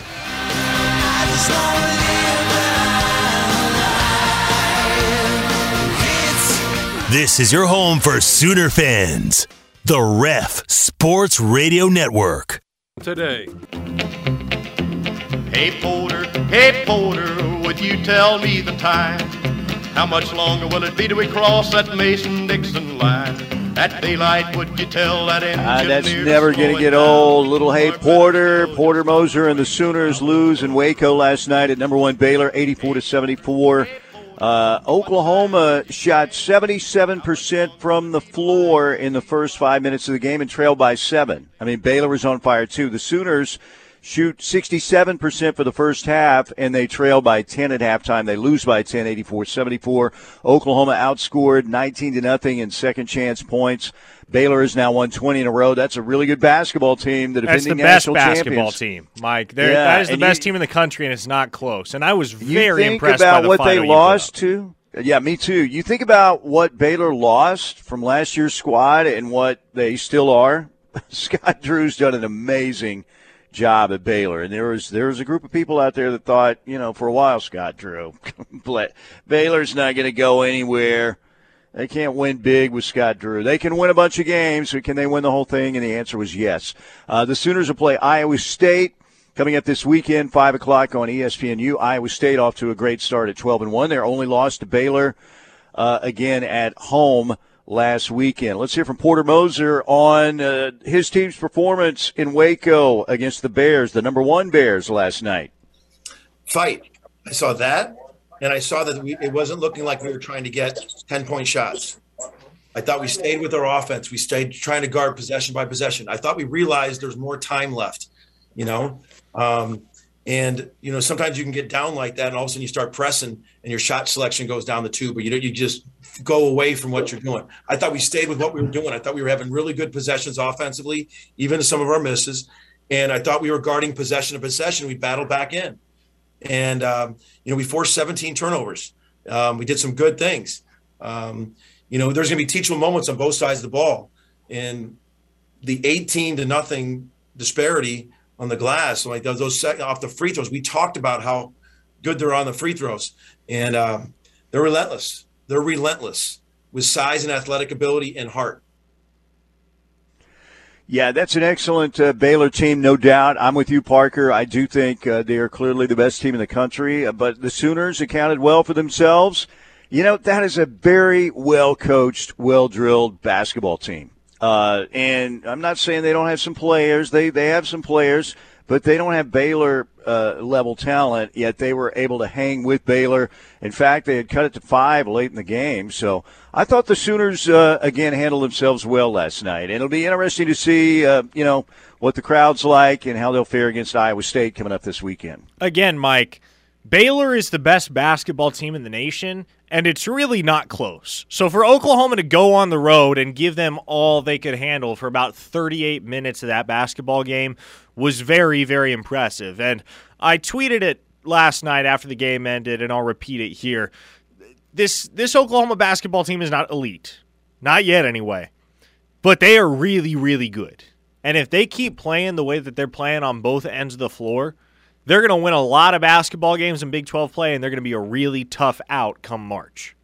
This is your home for Sooner fans. The Ref Sports Radio Network. today. Hey Porter, hey Porter, would you tell me the time? How much longer will it be till we cross that Mason-Dixon line? At daylight, would you tell that engine Uh, that's never going to it get down? old. Little Hey Porter, Porter Moser, and the Sooners lose in Waco last night at number one Baylor, 84 to 74. Uh, Oklahoma shot 77% from the floor in the first five minutes of the game and trailed by seven. I mean, Baylor was on fire too. The Sooners shoot 67% for the first half and they trail by 10 at halftime. They lose by 10, 84-74. Oklahoma outscored 19 to nothing in second chance points. Baylor is now won 20 in a row. That's a really good basketball team. The That's defending the best basketball champions. team, Mike. Yeah, that is the best you- team in the country, and it's not close. And I was very think impressed about by the what they lost to. Yeah, me too. You think about what Baylor lost from last year's squad and what they still are. Scott Drew's done an amazing job at Baylor, and there was there was a group of people out there that thought, you know, for a while, Scott Drew, Baylor's not going to go anywhere. They can't win big with Scott Drew. They can win a bunch of games, but can they win the whole thing? And the answer was yes. Uh, the Sooners will play Iowa State coming up this weekend, five o'clock on ESPNU. Iowa State off to a great start at twelve and one. Their only loss to Baylor uh, again at home last weekend. Let's hear from Porter Moser on uh, his team's performance in Waco against the Bears, the number one Bears last night. fight. I saw that, and I saw that we, it wasn't looking like we were trying to get 10 point shots. I thought we stayed with our offense. We stayed trying to guard possession by possession. I thought we realized there's more time left, you know? Um, and, you know, sometimes you can get down like that, and all of a sudden you start pressing, and your shot selection goes down the tube, but you, you just go away from what you're doing. I thought we stayed with what we were doing. I thought we were having really good possessions offensively, even some of our misses. And I thought we were guarding possession to possession. We battled back in and um, you know we forced 17 turnovers. Um, we did some good things. Um, you know, there's going to be teachable moments on both sides of the ball, and the 18 to nothing disparity on the glass, like those, those off the free throws. We talked about how good they're on the free throws, and um, they're relentless. They're relentless with size and athletic ability and heart. Yeah, that's an excellent uh, Baylor team, no doubt. I'm with you, Parker. I do think uh, they are clearly the best team in the country, uh, but the Sooners accounted well for themselves. You know, that is a very well coached, well drilled basketball team. Uh, and I'm not saying they don't have some players. They they have some players, but they don't have Baylor uh, level talent, yet they were able to hang with Baylor. In fact, they had cut it to five late in the game. So I thought the Sooners, uh, again, handled themselves well last night. And it'll be interesting to see, uh, you know, what the crowd's like and how they'll fare against Iowa State coming up this weekend. Again, Mike, Baylor is the best basketball team in the nation, and it's really not close. So for Oklahoma to go on the road and give them all they could handle for about 38 minutes of that basketball game was very, very impressive. And I tweeted it last night after the game ended, and I'll repeat it here. This this Oklahoma basketball team is not elite, not yet anyway, but they are really, really good. And if they keep playing the way that they're playing on both ends of the floor, they're going to win a lot of basketball games in Big 12 play, and they're going to be a really tough out come March.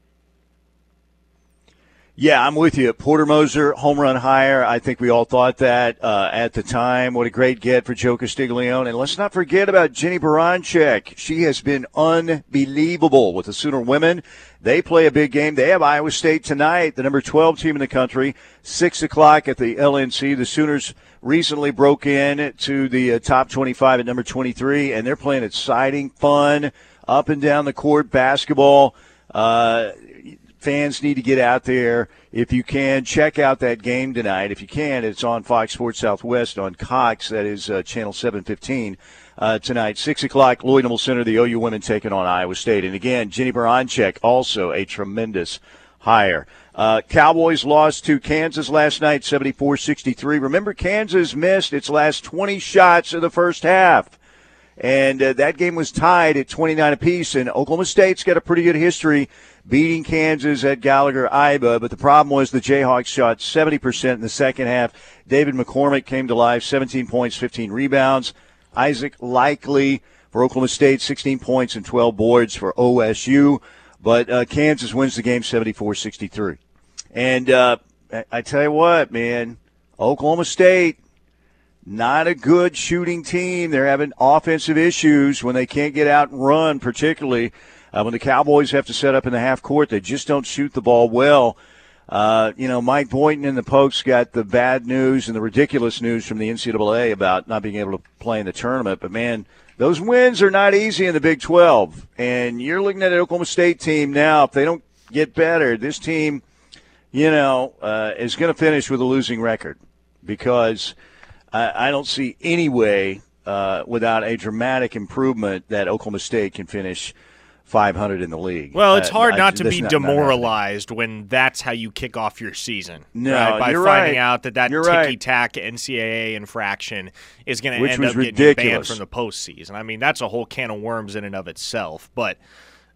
Yeah, I'm with you. Porter Moser, home run hire. I think we all thought that uh, at the time. What a great get for Joe Castiglione. And let's not forget about Jennie Baranczyk. She has been unbelievable with the Sooner women. They play a big game. They have Iowa State tonight, the number 12 team in the country, 6 o'clock at the LNC. The Sooners recently broke in to the uh, top 25 at number 23, and they're playing exciting, fun, up and down the court basketball. Uh, fans need to get out there. If you can, check out that game tonight. If you can, it's on Fox Sports Southwest on Cox. That is uh, channel 715 uh, tonight. 6 o'clock, Lloyd Noble Center, the OU women taking on Iowa State. And again, Jennie Baranczyk, also a tremendous hire. Uh, Cowboys lost to Kansas last night, 74 63. Remember, Kansas missed its last 20 shots of the first half. And uh, that game was tied at 29 apiece. And Oklahoma State's got a pretty good history beating Kansas at Gallagher Iba. But the problem was the Jayhawks shot 70% in the second half. David McCormack came to life, 17 points, 15 rebounds. Isaac Likekele for Oklahoma State, 16 points and 12 boards for OSU. But uh, Kansas wins the game 74 63. And uh, I tell you what, man, Oklahoma State, not a good shooting team. They're having offensive issues when they can't get out and run, particularly uh, when the Cowboys have to set up in the half court. They just don't shoot the ball well. Uh, you know, Mike Boynton and the Pokes got the bad news and the ridiculous news from the NCAA about not being able to play in the tournament. But man, those wins are not easy in the Big 12. And you're looking at an Oklahoma State team now. If they don't get better, this team – you know, uh, is going to finish with a losing record because I, I don't see any way uh, without a dramatic improvement that Oklahoma State can finish 500 in the league. Well, it's hard uh, not to be not, demoralized not when that's how you kick off your season. No, right? by finding right. out that that ticky tack NCAA infraction is going to end up getting banned from the postseason. I mean, that's a whole can of worms in and of itself. But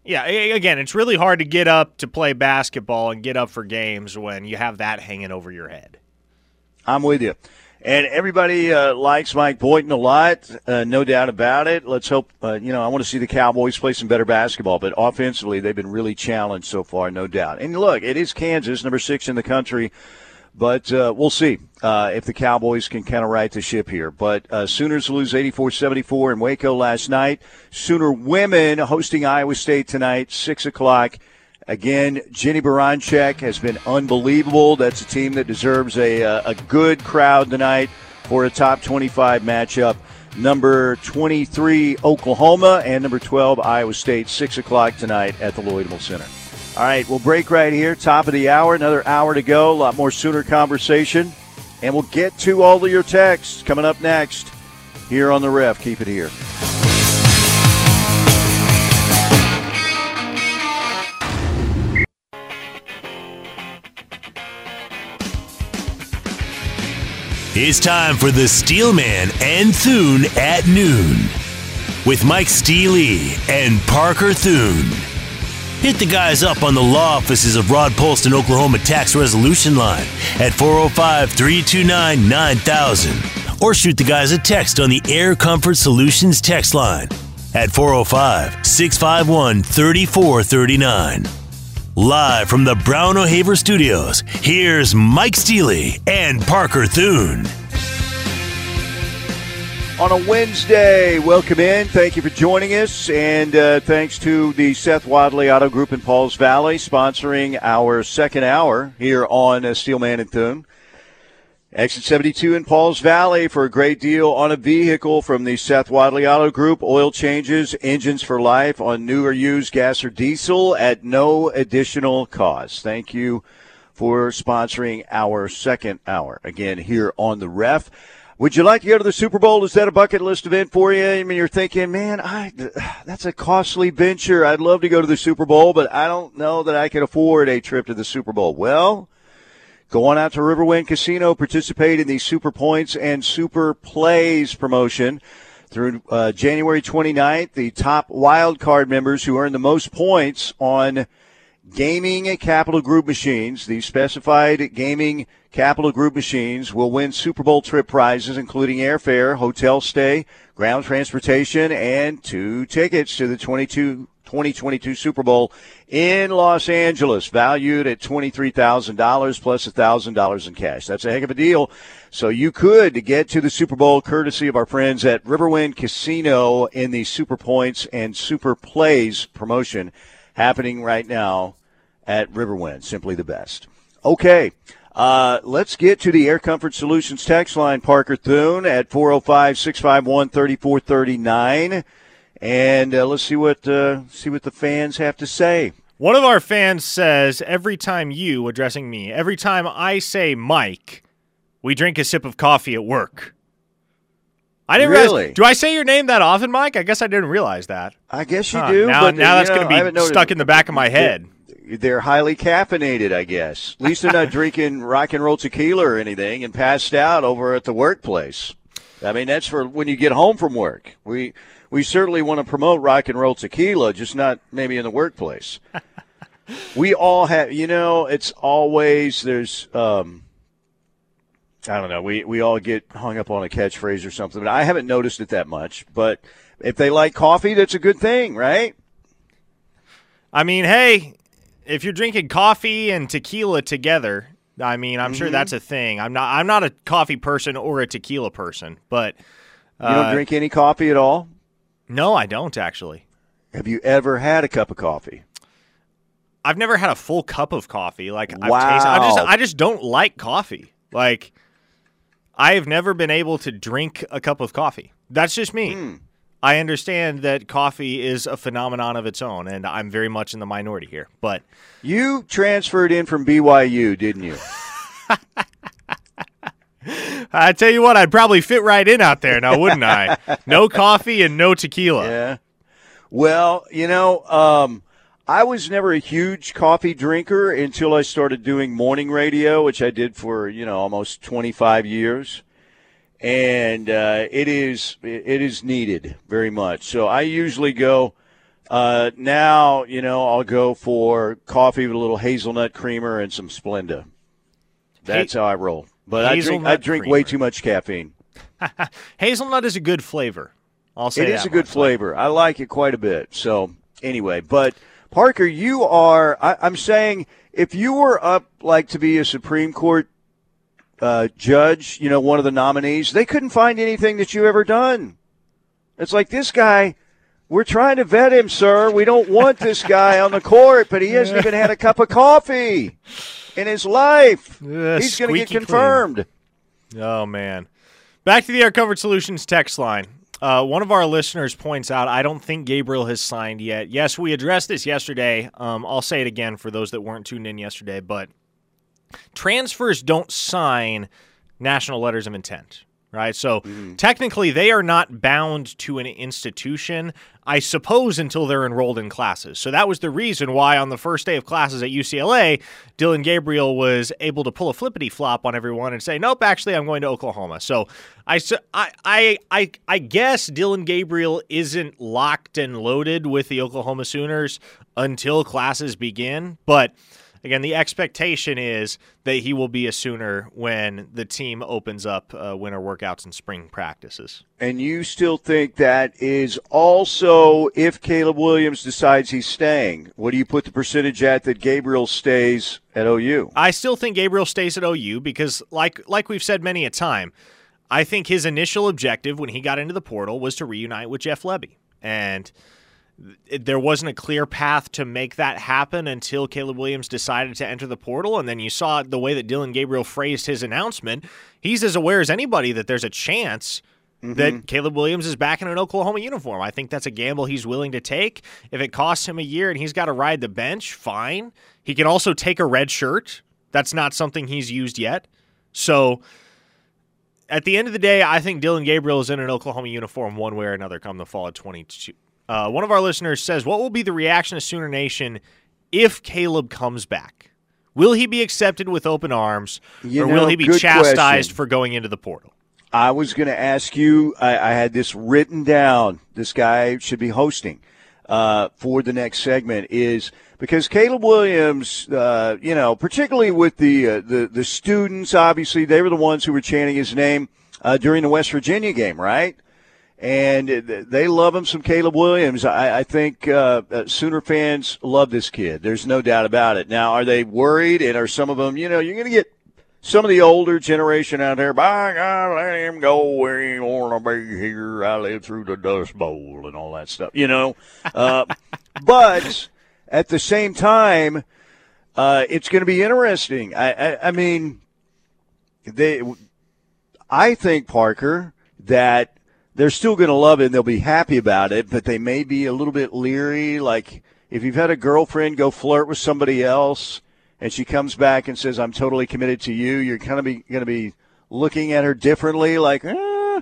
yeah, again, it's really hard to get up to play basketball and get up for games when you have that hanging over your head. I'm with you. And everybody uh, likes Mike Boynton a lot, uh, no doubt about it. Let's hope, uh, you know, I want to see the Cowboys play some better basketball, but offensively, they've been really challenged so far, no doubt. And look, it is Kansas, number six in the country, but uh, we'll see uh, if the Cowboys can kind of right the ship here. But uh, Sooners lose 84 74 in Waco last night. Sooner women hosting Iowa State tonight, 6 o'clock. Again, Jennie Baranczyk has been unbelievable. That's a team that deserves a, uh, a good crowd tonight for a top 25 matchup. Number 23, Oklahoma, and number 12, Iowa State, 6 o'clock tonight at the Lloyd Center. All right, we'll break right here. Top of the hour, another hour to go. A lot more Sooner conversation. And we'll get to all of your texts coming up next here on the ref. Keep it here. It's time for the Steelman and Thune at noon with Mike Steely and Parker Thune. Hit the guys up on the law offices of Rod Polston, Oklahoma tax resolution line at 405 329 9000 or shoot the guys a text on the Air Comfort Solutions text line at 405 651 3439. Live from the Brown O'Haver Studios, here's Mike Steely and Parker Thune. On a Wednesday. Welcome in. Thank you for joining us. And uh, thanks to the Seth Wadley Auto Group in Pauls Valley sponsoring our second hour here on uh, Steelman and Thune. Exit 72 in Pauls Valley for a great deal on a vehicle from the Seth Wadley Auto Group. Oil changes, engines for life on new or used gas or diesel at no additional cost. Thank you for sponsoring our second hour. Again, here on the ref. Would you like to go to the Super Bowl? Is that a bucket list event for you? I mean, you're thinking, man, I that's a costly venture. I'd love to go to the Super Bowl, but I don't know that I can afford a trip to the Super Bowl. Well, Go on out to Riverwind Casino, participate in the Super Points and Super Plays promotion through uh, January 29th. The top wild card members who earn the most points on gaming capital group machines, the specified gaming capital group machines, will win Super Bowl trip prizes, including airfare, hotel stay, ground transportation, and two tickets to the 22 2022 Super Bowl in Los Angeles, valued at $23,000 plus $1,000 in cash. That's a heck of a deal. So you could get to the Super Bowl courtesy of our friends at Riverwind Casino in the Super Points and Super Plays promotion happening right now at Riverwind. Simply the best. Okay. Uh, let's get to the Air Comfort Solutions text line, Parker Thune, at 405 651 3439 and uh, let's see what uh, see what the fans have to say. One of our fans says every time you addressing me, every time I say Mike, we drink a sip of coffee at work. I didn't really. Realize, do I say your name that often, Mike? I guess I didn't realize that. I guess you huh. do. Now, but, now that's going to be stuck in the back of my head. They're, they're highly caffeinated, I guess. At least they're not drinking rock and roll tequila or anything and passed out over at the workplace. I mean, that's for when you get home from work. We we certainly want to promote rock and roll tequila, just not maybe in the workplace. we all have, you know, it's always there's. Um, I don't know. We we all get hung up on a catchphrase or something. But I haven't noticed it that much. But if they like coffee, that's a good thing, right? I mean, hey, if you're drinking coffee and tequila together, I mean, I'm mm-hmm. sure that's a thing. I'm not. I'm not a coffee person or a tequila person, but uh, you don't uh, drink any coffee at all. No, I don't actually. Have you ever had a cup of coffee? I've never had a full cup of coffee. Like wow. I've tasted, I just I just don't like coffee. Like I have never been able to drink a cup of coffee. That's just me. Mm. I understand that coffee is a phenomenon of its own, and I'm very much in the minority here. But you transferred in from BYU, didn't you? I tell you what, I'd probably fit right in out there now, wouldn't I? No coffee and no tequila. Yeah. Well, you know, um, I was never a huge coffee drinker until I started doing morning radio, which I did for you know almost 25 years, and uh, it is it is needed very much. So I usually go. Uh, now, you know, I'll go for coffee with a little hazelnut creamer and some Splenda. That's how I roll. But I drink, I drink way too much caffeine. Hazelnut is a good flavor. I'll say it is a good flavor. I like it quite a bit. So anyway, but Parker, you are. I, I'm saying if you were up like to be a Supreme Court uh, judge, you know, one of the nominees, they couldn't find anything that you ever done. It's like this guy. We're trying to vet him, sir. We don't want this guy on the court, but he hasn't even had a cup of coffee in his life. Uh, He's going to get confirmed. Clean. Oh, man. Back to the Air Comfort Solutions text line. Uh, one of our listeners points out, I don't think Gabriel has signed yet. Yes, we addressed this yesterday. Um, I'll say it again for those that weren't tuned in yesterday, but transfers don't sign national letters of intent right? So mm. technically, they are not bound to an institution, I suppose, until they're enrolled in classes. So that was the reason why on the first day of classes at UCLA, Dillon Gabriel was able to pull a flippity flop on everyone and say, "Nope, actually, I'm going to Oklahoma." So I, I, I, I guess Dillon Gabriel isn't locked and loaded with the Oklahoma Sooners until classes begin, but again, the expectation is that he will be a Sooner when the team opens up uh, winter workouts and spring practices. And you still think that is also if Caleb Williams decides he's staying? What do you put the percentage at that Gabriel stays at OU? I still think Gabriel stays at OU because, like like we've said many a time, I think his initial objective when he got into the portal was to reunite with Jeff Lebby and there wasn't a clear path to make that happen until Caleb Williams decided to enter the portal. And then you saw the way that Dillon Gabriel phrased his announcement. He's as aware as anybody that there's a chance mm-hmm. that Caleb Williams is back in an Oklahoma uniform. I think that's a gamble he's willing to take. If it costs him a year and he's got to ride the bench, fine. He can also take a red shirt. That's not something he's used yet. So at the end of the day, I think Dillon Gabriel is in an Oklahoma uniform one way or another come the fall of 22, uh, one of our listeners says, What will be the reaction of Sooner Nation if Caleb comes back? Will he be accepted with open arms, you or know, will he be chastised question. for going into the portal? I was going to ask you, I, I, had this written down. This guy should be hosting uh, for the next segment is because Caleb Williams, uh, you know, particularly with the, uh, the the students, obviously they were the ones who were chanting his name uh, during the West Virginia game, right? And they love him some Caleb Williams. I, I think uh, uh, Sooner fans love this kid. There's no doubt about it. Now, are they worried? And are some of them, you know, you're going to get some of the older generation out there, by God, let him go he want to be here. I live through the Dust Bowl and all that stuff, you know. Uh, but at the same time, uh, it's going to be interesting. I, I, I mean, they, I think Parker that they're still going to love it and they'll be happy about it, but they may be a little bit leery. Like if you've had a girlfriend go flirt with somebody else and she comes back and says, I'm totally committed to you, you're kind of be, going to be looking at her differently, like, eh,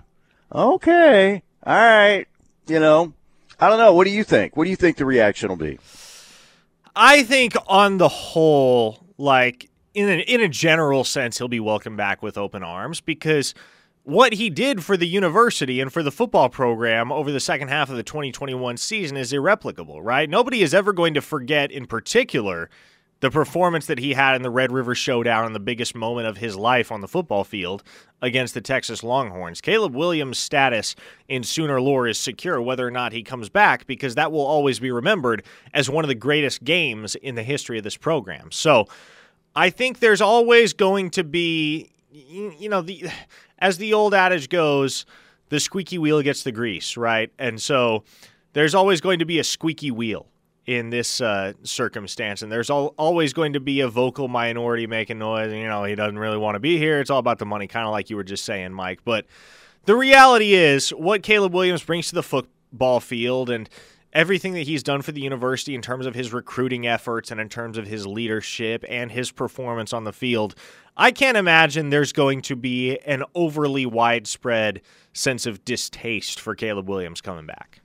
okay, all right, you know. I don't know. What do you think? What do you think the reaction will be? I think on the whole, like in in a general sense, he'll be welcomed back with open arms because – what he did for the university and for the football program over the second half of the 2021 season is irreplicable, right? Nobody is ever going to forget, in particular, the performance that he had in the Red River Showdown in the biggest moment of his life on the football field against the Texas Longhorns. Caleb Williams' status in Sooner lore is secure whether or not he comes back because that will always be remembered as one of the greatest games in the history of this program. So I think there's always going to be you know the as the old adage goes, the squeaky wheel gets the grease, right? And so there's always going to be a squeaky wheel in this uh, circumstance, and there's al- always going to be a vocal minority making noise. And, you know, he doesn't really want to be here. It's all about the money, kind of like you were just saying, Mike. But the reality is, what Caleb Williams brings to the football field, and everything that he's done for the university in terms of his recruiting efforts and in terms of his leadership and his performance on the field, I can't imagine there's going to be an overly widespread sense of distaste for Caleb Williams coming back.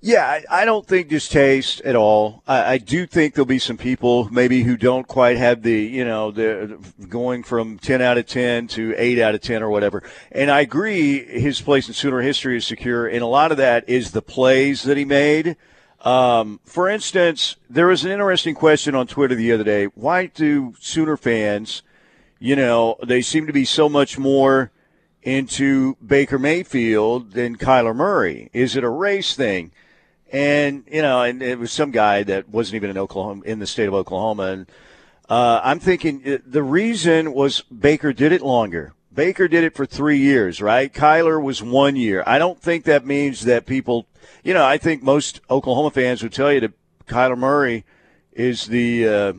Yeah, I, don't think distaste at all. I, I, do think there'll be some people maybe who don't quite have the, you know, the going from 10 out of 10 to 8 out of 10 or whatever. And I agree his place in Sooner history is secure. And a lot of that is the plays that he made. Um, for instance, there was an interesting question on Twitter the other day. Why do Sooner fans, you know, they seem to be so much more into Baker Mayfield than Kyler Murray? Is it a race thing? And you know, and it was some guy that wasn't even in Oklahoma, in the state of Oklahoma, and uh, I'm thinking uh, the reason was Baker did it longer. Baker did it for three years, right? Kyler was one year. I don't think that means that people, you know, I think most Oklahoma fans would tell you that Kyler Murray is the uh,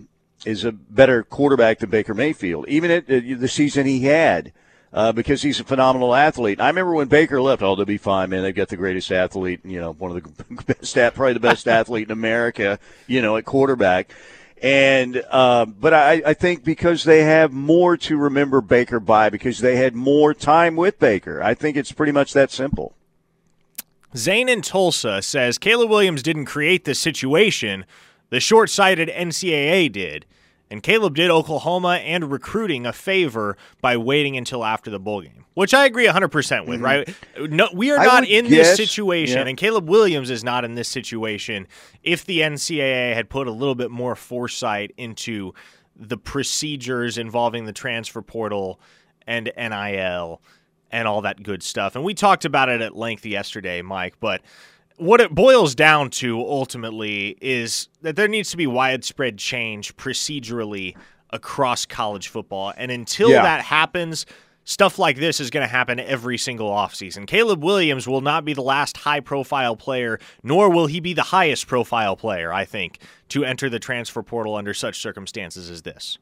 is a better quarterback than Baker Mayfield, even at uh, the season he had uh, because he's a phenomenal athlete. I remember when Baker left, oh, they'll be fine, man. They've got the greatest athlete, you know, one of the best, probably the best athlete in America, you know, at quarterback. And, uh, but I, I think because they have more to remember Baker by, because they had more time with Baker. I think it's pretty much that simple. Zane in Tulsa says Caleb Williams didn't create this situation. The short sighted NCAA did. And Caleb did Oklahoma and recruiting a favor by waiting until after the bowl game, which I agree 100% with, mm-hmm. right? No, we are not in guess, this situation, yeah. and Caleb Williams is not in this situation if the NCAA had put a little bit more foresight into the procedures involving the transfer portal and NIL and all that good stuff. And we talked about it at length yesterday, Mike, but what it boils down to ultimately is that there needs to be widespread change procedurally across college football. And until yeah. that happens, stuff like this is going to happen every single offseason. Caleb Williams will not be the last high profile player, nor will he be the highest profile player, I think, to enter the transfer portal under such circumstances as this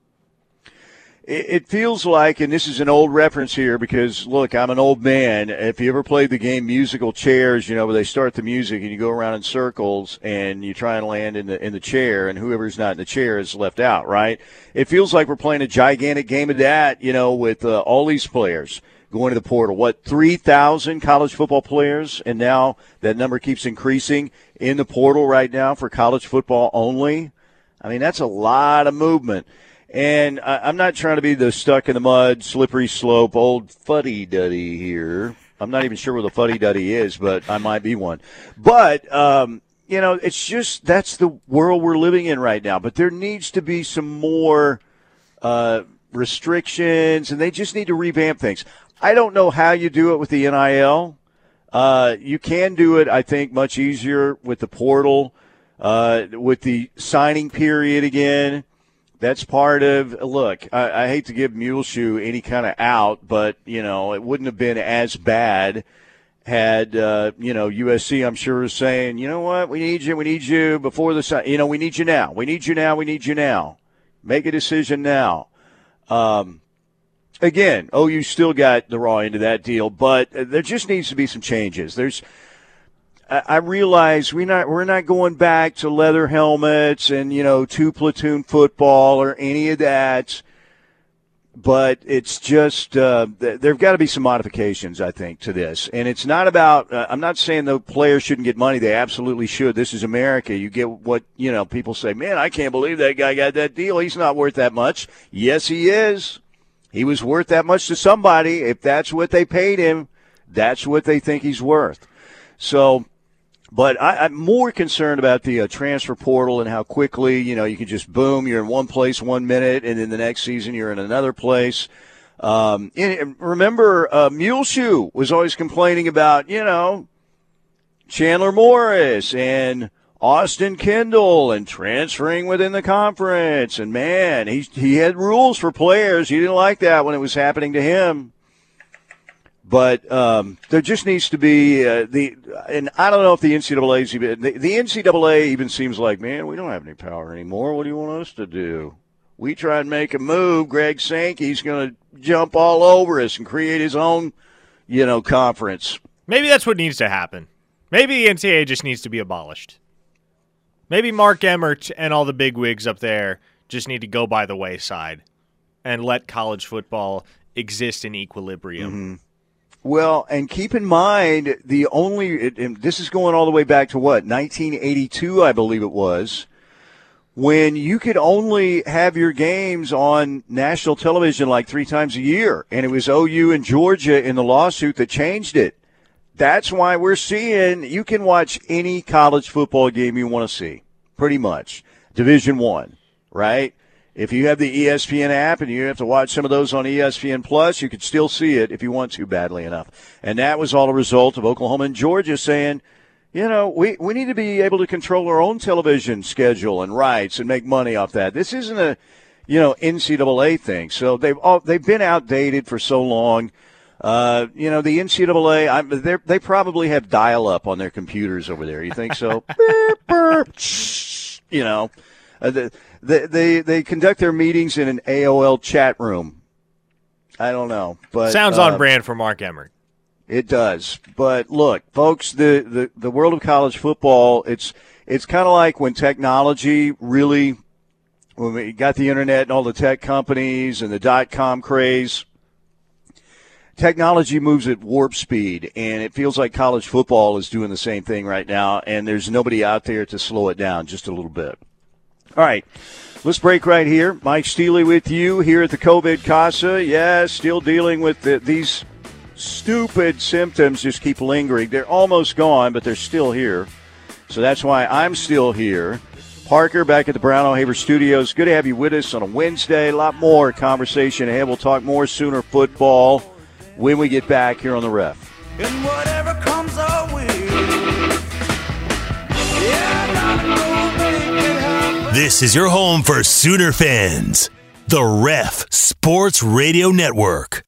it feels like, and this is an old reference here because look, I'm an old man. If you ever played the game musical chairs, you know where they start the music and you go around in circles and you try and land in the in the chair, and whoever's not in the chair is left out. Right? It feels like we're playing a gigantic game of that, you know, with uh, all these players going to the portal. What three thousand college football players, and now that number keeps increasing in the portal right now for college football only. I mean, that's a lot of movement. And I, am not trying to be the stuck in the mud, slippery slope, old fuddy duddy here. I'm not even sure where the fuddy duddy is, but I might be one. But, um, you know, it's just that's the world we're living in right now. But there needs to be some more uh, restrictions, and they just need to revamp things. I don't know how you do it with the NIL. Uh, you can do it, I think, much easier with the portal, uh, with the signing period again that's part of look I, I, hate to give muleshoe any kind of out but you know it wouldn't have been as bad had uh, you know usc i'm sure is saying you know what? We need you we need you before the you know we need you now we need you now we need you now. Make a decision now. Um, again you still got the raw end of that deal but there just needs to be some changes. There's I realize we not we're not going back to leather helmets and you know two platoon football or any of that, but it's just uh, there've got to be some modifications I think to this, and it's not about. Uh, I'm not saying the players shouldn't get money; they absolutely should. This is America. You get what you know. People say, "Man, I can't believe that guy got that deal. He's not worth that much." Yes, he is. He was worth that much to somebody. If that's what they paid him, that's what they think he's worth. So but I, am more concerned about the uh, transfer portal and how quickly, you know, you can just boom, you're in one place one minute, and then the next season you're in another place. Um, and remember, uh, Muleshoe was always complaining about, you know, Chandler Morris and Austin Kendall and transferring within the conference. And man, he he had rules for players. He didn't like that when it was happening to him. But um, there just needs to be uh, the, and I don't know if the NCAA even the, the NCAA even seems like, man, we don't have any power anymore. What do you want us to do? We try and make a move. Greg Sankey's going to jump all over us and create his own, you know, conference. Maybe that's what needs to happen. Maybe the NCAA just needs to be abolished. Maybe Mark Emmert and all the big wigs up there just need to go by the wayside and let college football exist in equilibrium. Mm-hmm. Well, and keep in mind the only this is going all the way back to what 1982, I believe it was, when you could only have your games on national television like three times a year, and it was OU and Georgia in the lawsuit that changed it. That's why we're seeing you can watch any college football game you want to see, pretty much. Division one, right? If you have the ESPN app and you have to watch some of those on ESPN Plus, you could still see it if you want to badly enough. And that was all a result of Oklahoma and Georgia saying, you know, we, we need to be able to control our own television schedule and rights and make money off that. This isn't a, you know, NCAA thing. So they've all, they've been outdated for so long. Uh, you know, the NCAA, I, they probably have dial up on their computers over there. You think so? burp, burp, you know, uh, the, they, they they conduct their meetings in an AOL chat room. I don't know, but sounds on uh, brand for Mark Emmert. It does, but look, folks, the, the, the world of college football, it's it's kind of like when technology really, when we got the internet and all the tech companies and the dot com craze. Technology moves at warp speed, and it feels like college football is doing the same thing right now. And there's nobody out there to slow it down just a little bit. All right. Let's break right here. Mike Steely with you here at the COVID Casa. Yeah, still dealing with the, these stupid symptoms just keep lingering. They're almost gone, but they're still here. So that's why I'm still here. Parker back at the Brown O'Haver Studios. Good to have you with us on a Wednesday. A lot more conversation ahead. We'll talk more Sooner football when we get back here on the ref. This is your home for Sooner fans, the Ref Sports Radio Network.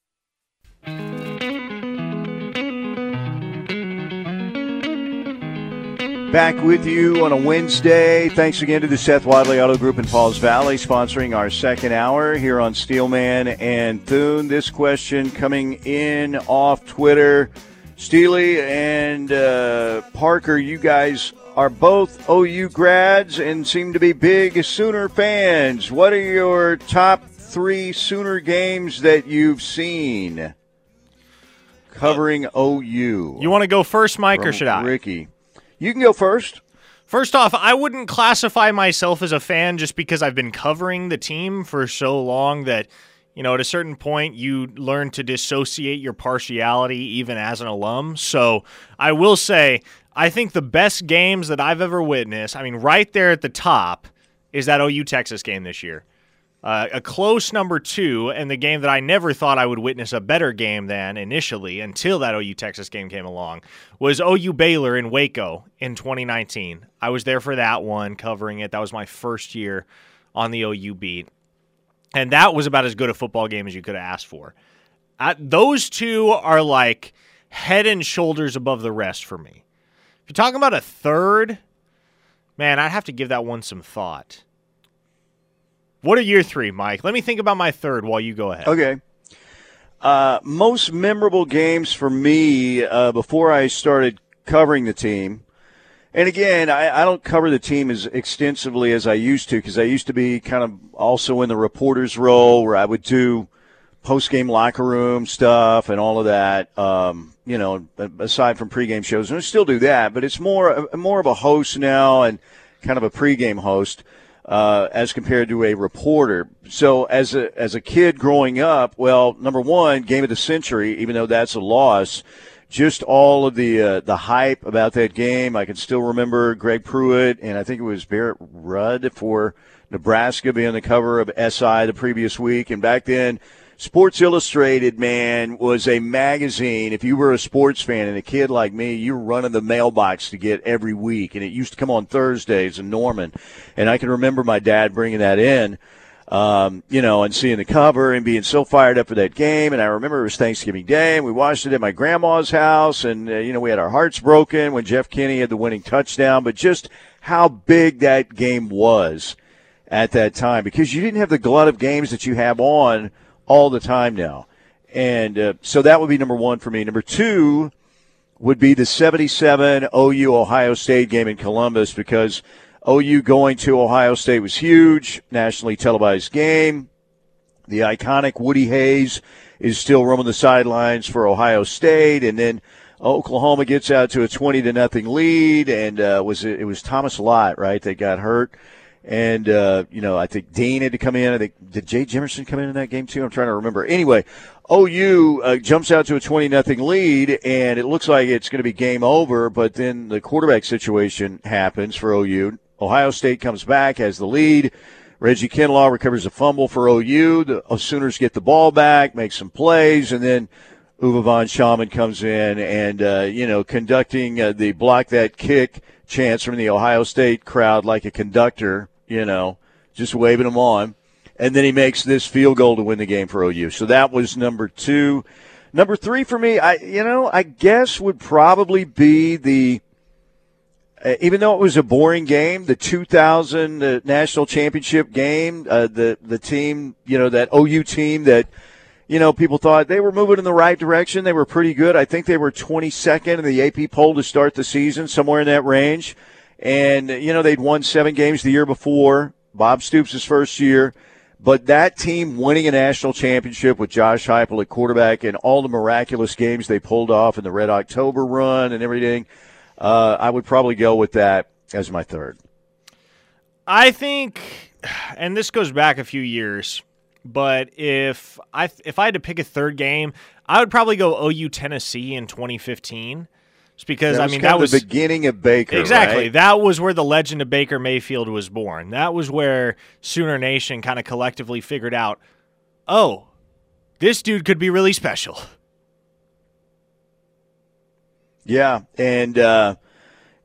Back with you on a Wednesday. Thanks again to the Seth Wadley Auto Group in Pauls Valley sponsoring our second hour here on Steelman and Thune. This question coming in off Twitter. Steely and uh, Parker, you guys are both OU grads and seem to be big Sooner fans. What are your top three Sooner games that you've seen covering uh, OU? You want to go first, Mike, or should I? Ricky. You can go first. First off, I wouldn't classify myself as a fan just because I've been covering the team for so long that, you know, at a certain point you learn to dissociate your partiality even as an alum. So I will say, I think the best games that I've ever witnessed, I mean, right there at the top, is that OU Texas game this year. Uh, a close number two, and the game that I never thought I would witness a better game than initially until that OU Texas game came along was OU Baylor in Waco in 2019. I was there for that one, covering it. That was my first year on the OU beat. And that was about as good a football game as you could have asked for. Those two are like head and shoulders above the rest for me. You're talking about a third, man, I'd have to give that one some thought. What are your three, Mike? Let me think about my third while you go ahead. Okay. Uh, most memorable games for me uh, before I started covering the team. And again, I, I don't cover the team as extensively as I used to because I used to be kind of also in the reporter's role where I would do post game locker room stuff and all of that. Um, you know, aside from pregame shows, and I still do that, but it's more more of a host now and kind of a pregame host uh, as compared to a reporter. So as a as a kid growing up, well, number one, game of the century, even though that's a loss. Just all of the uh, the hype about that game. I can still remember Greg Pruitt and I think it was Barrett Rudd for Nebraska being the cover of SI the previous week. And back then, Sports Illustrated, man, was a magazine. If you were a sports fan and a kid like me, you were running the mailbox to get every week. And it used to come on Thursdays in Norman. And I can remember my dad bringing that in, um, you know, and seeing the cover and being so fired up for that game. And I remember it was Thanksgiving Day and we watched it at my grandma's house. And, uh, you know, we had our hearts broken when Jeff Kinney had the winning touchdown. But just how big that game was at that time because you didn't have the glut of games that you have on – all the time now. And uh, so that would be number one for me. Number two would be the 77 OU Ohio State game in Columbus because OU going to Ohio State was huge, nationally televised game. The iconic Woody Hayes is still roaming the sidelines for Ohio State, and then Oklahoma gets out to a 20 to nothing lead, and uh, was it, it was Thomas Lott right that got hurt and uh, you know I think Dean had to come in. I think did Jay Jimerson come in in that game too? I'm trying to remember. Anyway, OU uh, jumps out to a 20 nothing lead, and it looks like it's going to be game over. But then the quarterback situation happens for OU. Ohio State comes back, has the lead. Reggie Kinlaw recovers a fumble for OU. The Sooners get the ball back, make some plays, and then Uwe von Schamann comes in and uh, you know conducting uh, the block that kick chants from the Ohio State crowd like a conductor, you know, just waving them on. And then he makes this field goal to win the game for OU. So that was number two. Number three for me, I you know, I guess would probably be the uh, even though it was a boring game, the 2000 uh, national championship game, uh, the the team, you know, that OU team that you know, people thought they were moving in the right direction. They were pretty good. I think they were 22nd in the AP poll to start the season, somewhere in that range. And, you know, they'd won seven games the year before, Bob Stoops' first year. But that team winning a national championship with Josh Heupel at quarterback and all the miraculous games they pulled off in the Red October run and everything, uh, I would probably go with that as my third. I think, and this goes back a few years but if I if I had to pick a third game, I would probably go OU Tennessee in 2015. Just because I mean that was the beginning of Baker. Exactly. Right? That was where the legend of Baker Mayfield was born. That was where Sooner Nation kind of collectively figured out, "Oh, this dude could be really special." Yeah, and uh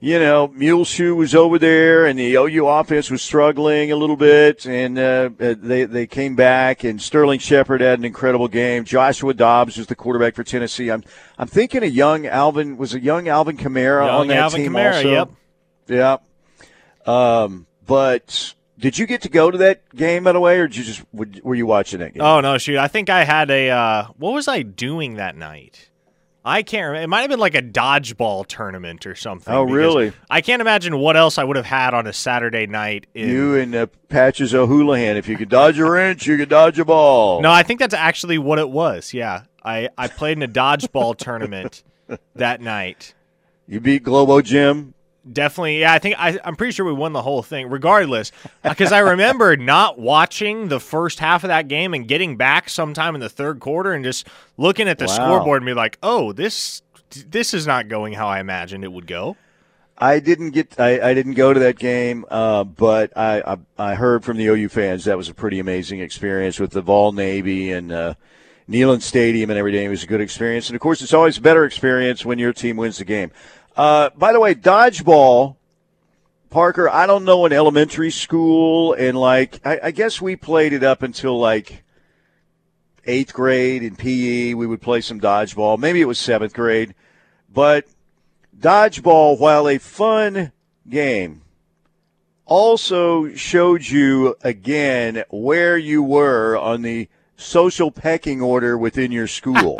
you know, Muleshoe was over there, and the OU offense was struggling a little bit, and uh, they they came back, and Sterling Shepard had an incredible game. Joshua Dobbs was the quarterback for Tennessee. I'm I'm thinking a young Alvin was a young Alvin Kamara young on that Alvin team Kamara, also. Yep. Yeah. Um, but did you get to go to that game by the way, or did you just were you watching it? Oh no, shoot! I think I had a. Uh, what was I doing that night? I can't remember. It might have been like a dodgeball tournament or something. Oh, really? I can't imagine what else I would have had on a Saturday night. In... You and uh, Patches O'Houlihan. If you could dodge a wrench, you could dodge a ball. No, I think that's actually what it was. Yeah, I I played in a dodgeball tournament that night. You beat Globo Gym. Definitely, yeah. I think I, I'm pretty sure we won the whole thing, regardless. Because I remember not watching the first half of that game and getting back sometime in the third quarter and just looking at the Wow. scoreboard and be like, "Oh, this this is not going how I imagined it would go." I didn't get. I, I didn't go to that game, uh, but I, I I heard from the OU fans that was a pretty amazing experience with the Vol Navy and uh, Neyland Stadium and everything. It was a good experience, and of course, it's always a better experience when your team wins the game. Uh, by the way, dodgeball, Parker. I don't know in elementary school and like I, I guess we played it up until like eighth grade in PE. We would play some dodgeball. Maybe it was seventh grade, but dodgeball, while a fun game, also showed you again where you were on the social pecking order within your school.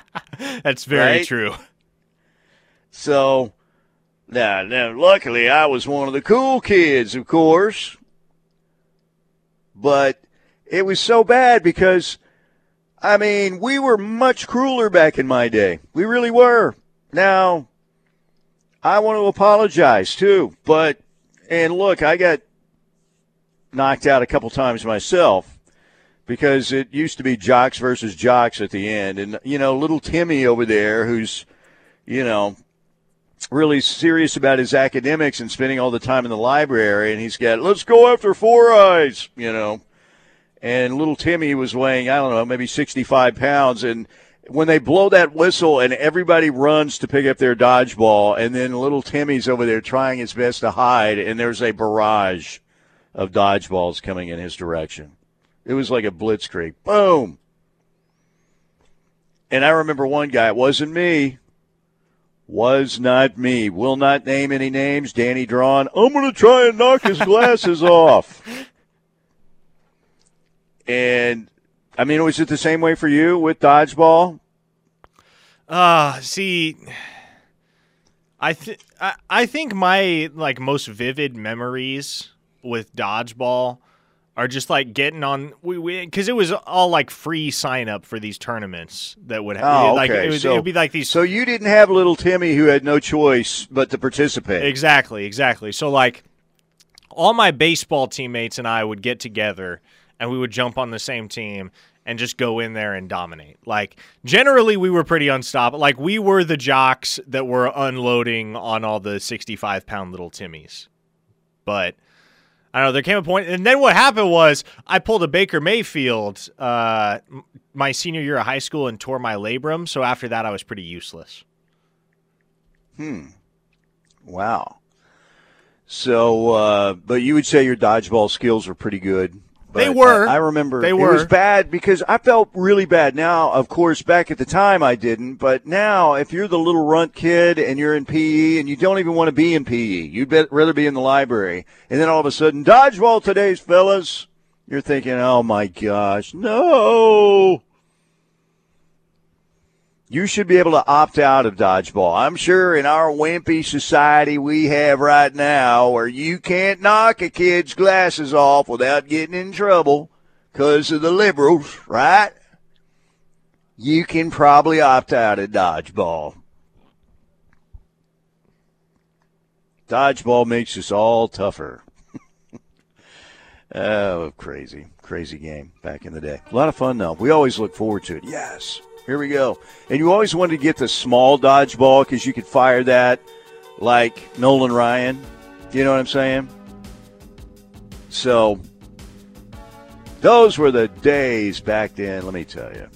That's very Right? true. So, now, now, luckily, I was one of the cool kids, of course. But it was so bad because, I mean, we were much crueler back in my day. We really were. Now, I want to apologize too, but and look, I got knocked out a couple times myself because it used to be jocks versus jocks at the end, and you know, little Timmy over there, who's you know really serious about his academics and spending all the time in the library, and he's got let's go after four eyes, you know. And little Timmy was weighing, I don't know, maybe 65 pounds. And when they blow that whistle and everybody runs to pick up their dodgeball, and then little Timmy's over there trying his best to hide, and there's a barrage of dodgeballs coming in his direction. It was like a blitzkrieg. Boom. And I remember one guy, it wasn't me. Was not me. Will not name any names. Danny Drawn. I'm going to try and knock his glasses off. And I mean, was it the same way for you with dodgeball? Uh, see, I th- I, I think my like most vivid memories with dodgeball are just like getting on we because it was all like free sign up for these tournaments that would have Oh, like okay. it, was, So- it would be like these So you didn't have little Timmy who had no choice but to participate. Exactly, exactly. So like all my baseball teammates and I would get together and we would jump on the same team and just go in there and dominate. Like generally we were pretty unstoppable. Like we were the jocks that were unloading on all the 65 pound little Timmies. But I don't know. There came a point, and then what happened was I pulled a Baker Mayfield uh, my senior year of high school and tore my labrum. So after that, I was pretty useless. Hmm. Wow. So, uh, but you would say your dodgeball skills were pretty good. They were. I, I remember They were. it was bad because I felt really bad. Now, of course, back at the time I didn't, but now if you're the little runt kid and you're in PE and you don't even want to be in PE, you'd bet, rather be in the library, and then all of a sudden, dodgeball today's fellas, you're thinking, oh my gosh, no. You should be able to opt out of dodgeball. I'm sure in our wimpy society we have right now where you can't knock a kid's glasses off without getting in trouble because of the liberals, right? You can probably opt out of dodgeball. Dodgeball makes us all tougher. oh, crazy, crazy game back in the day. A lot of fun, though. We always look forward to it. Yes. Here we go. And you always wanted to get the small dodgeball because you could fire that like Nolan Ryan. You know what I'm saying? So, those were the days back then, let me tell you.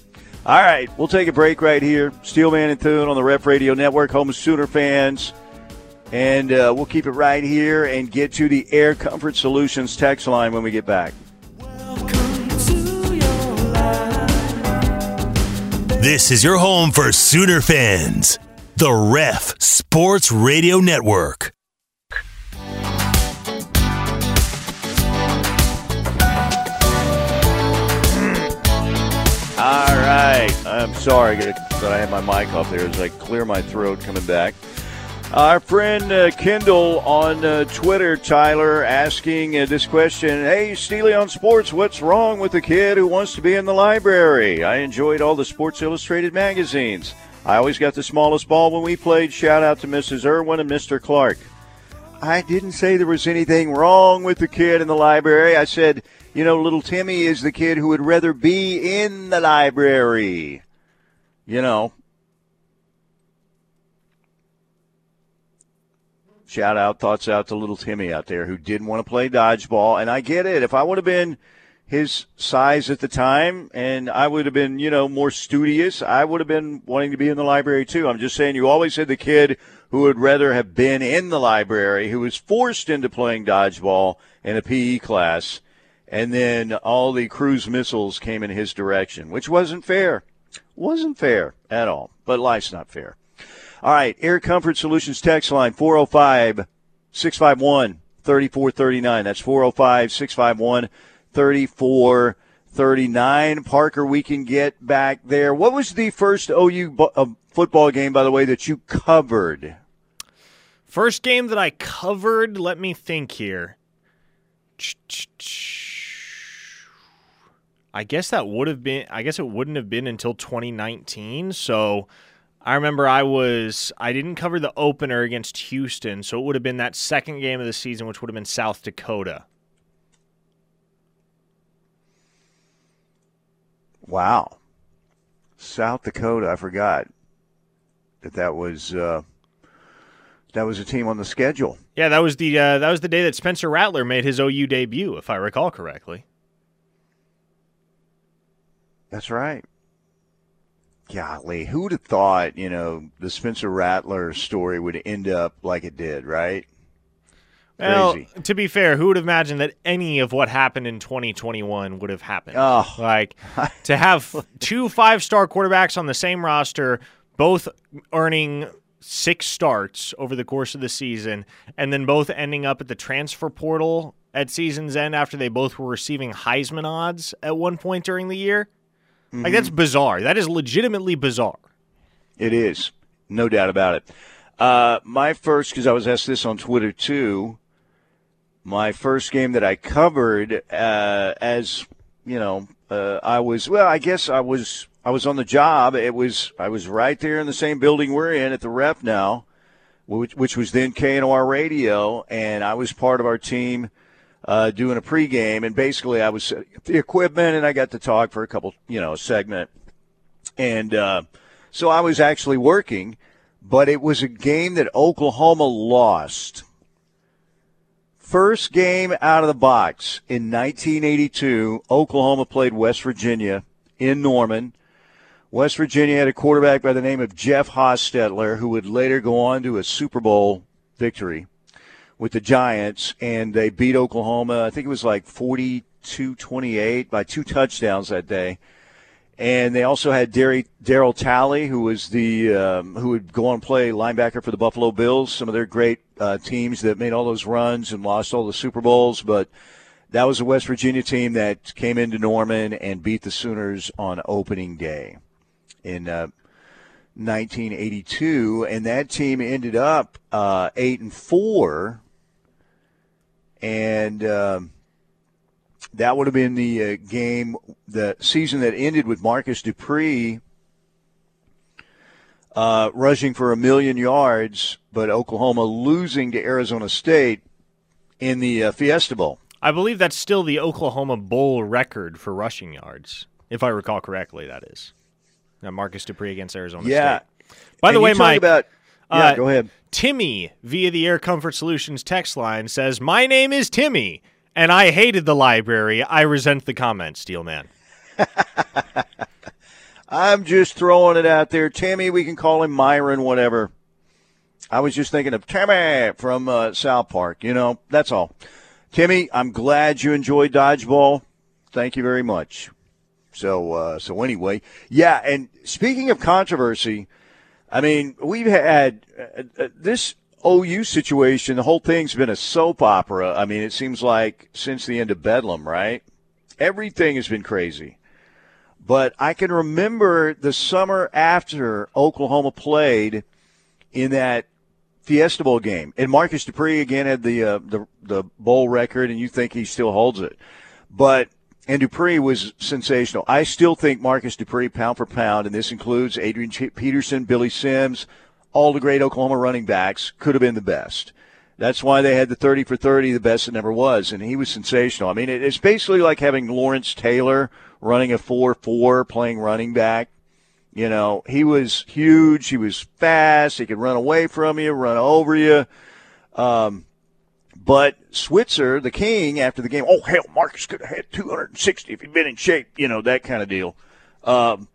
All right, we'll take a break right here. Steelman and Thune on the Ref Radio Network, home of Sooner fans. And uh, we'll keep it right here and get to the Air Comfort Solutions text line when we get back. This is your home for Sooner fans, the Ref Sports Radio Network. All right. I'm sorry that I had my mic off there as I clear my throat coming back. Our friend uh, Kendall on uh, Twitter, Tyler, asking uh, this question Hey, Steely on Sports, what's wrong with the kid who wants to be in the library? I enjoyed all the Sports Illustrated magazines. I always got the smallest ball when we played. Shout out to Mrs. Irwin and Mr. Clark. I didn't say there was anything wrong with the kid in the library. I said, you know, little Timmy is the kid who would rather be in the library. You know, Shout out, thoughts out to little Timmy out there who didn't want to play dodgeball. And I get it. If I would have been his size at the time and I would have been, you know, more studious, I would have been wanting to be in the library too. I'm just saying you always had the kid who would rather have been in the library, who was forced into playing dodgeball in a PE class. And then all the cruise missiles came in his direction, which wasn't fair. Wasn't fair at all. But life's not fair. All right, Air Comfort Solutions text line 405 651 3439. That's 405 651 3439. Parker, we can get back there. What was the first OU uh, football game, by the way, that you covered? First game that I covered, let me think here. I guess that would have been, I guess it wouldn't have been until 2019. So I remember I was I didn't cover the opener against Houston, so it would have been that second game of the season, which would have been South Dakota. Wow, South Dakota! I forgot that that was uh, that was a team on the schedule. Yeah, that was the uh, that was the day that Spencer Rattler made his OU debut, if I recall correctly. That's right. Golly, who would have thought, you know, the Spencer Rattler story would end up like it did, right? Well, to be fair, who would have imagined that any of what happened in 2021 would have happened? Oh. Like to have two five star quarterbacks on the same roster, both earning six starts over the course of the season, and then both ending up at the transfer portal at season's end after they both were receiving Heisman odds at one point during the year. Mm-hmm. Like that's bizarre. That is legitimately bizarre. It is, no doubt about it. Uh, my first, because I was asked this on Twitter too. My first game that I covered, uh, as you know, uh, I was well. I guess I was I was on the job. It was I was right there in the same building we're in at the Ref now, which, which was then KNR Radio, and I was part of our team uh, doing a pregame, and basically I was the equipment, and I got to talk for a couple, you know, segment, and uh, so I was actually working, but it was a game that Oklahoma lost. First game out of the box in 1982, Oklahoma played West Virginia in Norman. West Virginia had a quarterback by the name of Jeff Hostetler, who would later go on to a Super Bowl victory with the Giants, and they beat Oklahoma. I think it was like 42 28 by two touchdowns that day. And they also had Darryl Talley, who was the um, who would go on and play linebacker for the Buffalo Bills. Some of their great uh, teams that made all those runs and lost all the Super Bowls, but that was a West Virginia team that came into Norman and beat the Sooners on opening day in uh, 1982, and that team ended up uh, eight and four and um, that would have been the uh, game, the season that ended with Marcus Dupree uh, rushing for a million yards, but Oklahoma losing to Arizona State in the uh, Fiesta Bowl. I believe that's still the Oklahoma Bowl record for rushing yards, if I recall correctly. That is now Marcus Dupree against Arizona yeah. State. By and the way, Mike. About, yeah, uh, go ahead. Timmy via the Air Comfort Solutions text line says, "My name is Timmy, and I hated the library. I resent the comment, Steelman." I'm just throwing it out there, Timmy. We can call him Myron, whatever. I was just thinking of Timmy from uh, South Park. You know, that's all. Timmy, I'm glad you enjoyed dodgeball. Thank you very much. So, uh, so anyway, yeah. And speaking of controversy, I mean, we've had uh, uh, this OU situation. The whole thing's been a soap opera. I mean, it seems like since the end of Bedlam, right? Everything has been crazy. But I can remember the summer after Oklahoma played in that Fiesta Bowl game, and Marcus Dupree again had the uh, the the bowl record, and you think he still holds it, but and Dupree was sensational. I still think Marcus Dupree, pound for pound, and this includes Adrian Peterson, Billy Sims, all the great Oklahoma running backs, could have been the best. That's why they had the 30 for 30, the best it never was, and he was sensational. I mean, it's basically like having Lawrence Taylor running a 4 4 playing running back. You know, he was huge. He was fast. He could run away from you, run over you. Um, but Switzer, the king, after the game, oh, hell, Marcus could have had 260 if he'd been in shape, you know, that kind of deal. Um,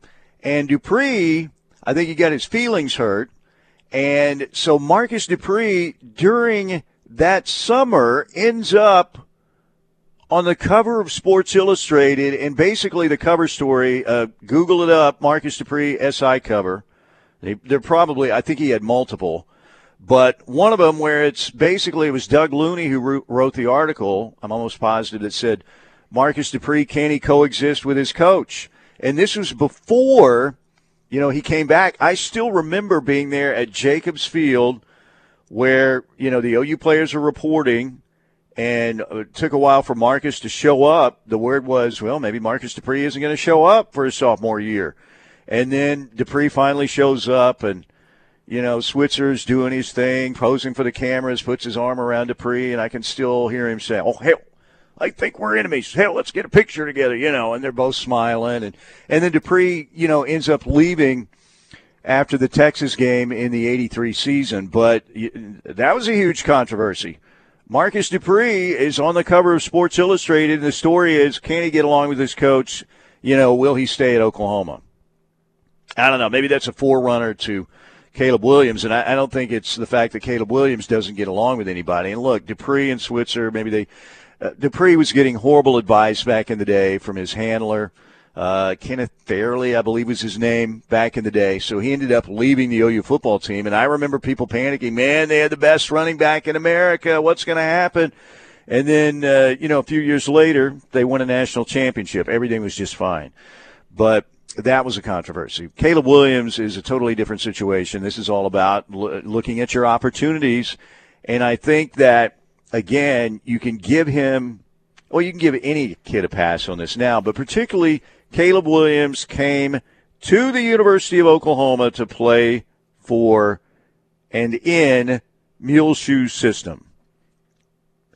and Dupree, I think he got his feelings hurt. And so Marcus Dupree, during that summer, ends up on the cover of Sports Illustrated, and basically the cover story. Uh, Google it up, Marcus Dupree SI cover. They, they're probably, I think he had multiple, but one of them where it's basically it was Doug Looney who wrote the article. I'm almost positive that said Marcus Dupree can he coexist with his coach, and this was before, you know, he came back. I still remember being there at Jacobs Field, where you know the OU players are reporting and uh, it took a while for Marcus to show up. The word was, well, maybe Marcus Dupree isn't going to show up for his sophomore year. And then Dupree finally shows up, and, you know, Switzer's doing his thing, posing for the cameras, puts his arm around Dupree, and I can still hear him say, oh, hell, I think we're enemies. Hell, let's get a picture together, you know, and they're both smiling. And, and then Dupree, you know, ends up leaving after the Texas game in the 83 season. But that was a huge controversy Marcus Dupree is on the cover of Sports Illustrated. And the story is can he get along with his coach? You know, will he stay at Oklahoma? I don't know. Maybe that's a forerunner to Caleb Williams. And I, I don't think it's the fact that Caleb Williams doesn't get along with anybody. And look, Dupree and Switzer, maybe they. Uh, Dupree was getting horrible advice back in the day from his handler. Uh, Kenneth Fairley, I believe was his name back in the day. So he ended up leaving the OU football team. And I remember people panicking, man, they had the best running back in America. What's going to happen? And then, uh, you know, a few years later, they won a national championship. Everything was just fine. But that was a controversy. Caleb Williams is a totally different situation. This is all about l- looking at your opportunities. And I think that, again, you can give him, well, you can give any kid a pass on this now, but particularly Caleb Williams came to the University of Oklahoma to play for and in Muleshoe's system.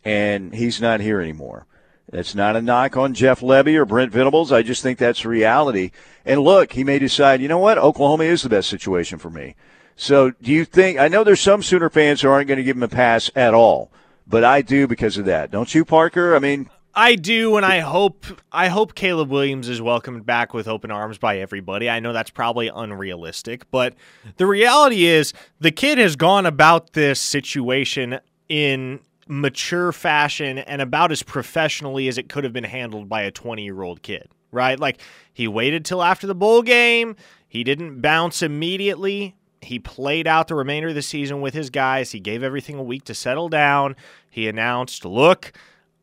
And he's not here anymore. That's not a knock on Jeff Lebby or Brent Venables. I just think that's reality. And look, he may decide, you know what, Oklahoma is the best situation for me. So do you think, I know there's some Sooner fans who aren't going to give him a pass at all, but I do because of that. Don't you, Parker? I mean, I do, and I hope I hope Caleb Williams is welcomed back with open arms by everybody. I know that's probably unrealistic, but the reality is the kid has gone about this situation in mature fashion and about as professionally as it could have been handled by a 20 year old kid, right? Like he waited till after the bowl game. He didn't bounce immediately. He played out the remainder of the season with his guys. He gave everything a week to settle down. He announced, look,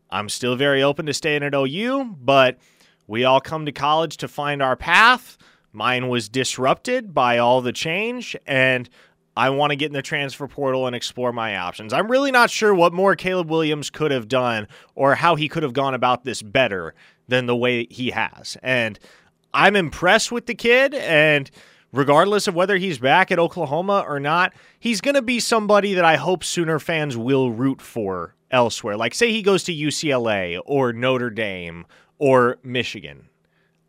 I'm still very open to staying at OU, but we all come to college to find our path. Mine was disrupted by all the change, and I want to get in the transfer portal and explore my options. I'm really not sure what more Caleb Williams could have done or how he could have gone about this better than the way he has. And I'm impressed with the kid, and regardless of whether he's back at Oklahoma or not, he's going to be somebody that I hope Sooner fans will root for elsewhere. Like, say he goes to UCLA or Notre Dame or Michigan.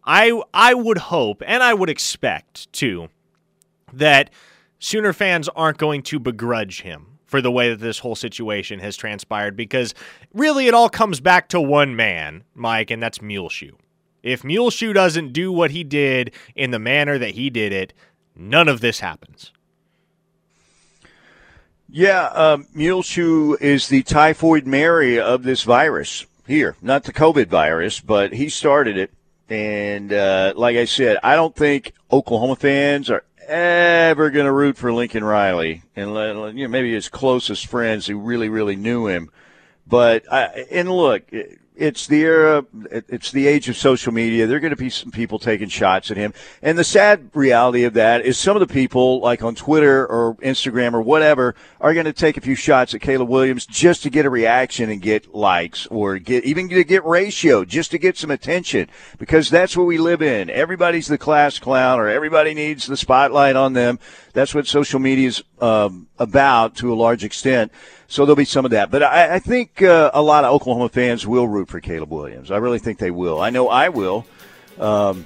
I I would hope and I would expect too that Sooner fans aren't going to begrudge him for the way that this whole situation has transpired because really it all comes back to one man, Mike, and that's Muleshoe. If Muleshoe doesn't do what he did in the manner that he did it, none of this happens. Yeah, um, Muleshoe is the typhoid Mary of this virus here. Not the COVID virus, but he started it. And uh, like I said, I don't think Oklahoma fans are ever going to root for Lincoln Riley, and you know, maybe his closest friends who really, really knew him. But I, and look, it's the era, it's the age of social media. There are going to be some people taking shots at him. And the sad reality of that is some of the people, like on Twitter or Instagram or whatever, are going to take a few shots at Caleb Williams just to get a reaction and get likes or get even to get ratio, just to get some attention because that's what we live in. Everybody's the class clown or everybody needs the spotlight on them. That's what social media is um, about to a large extent. So there'll be some of that. But I, I think uh, a lot of Oklahoma fans will root for Caleb Williams. I really think they will. I know I will. Um,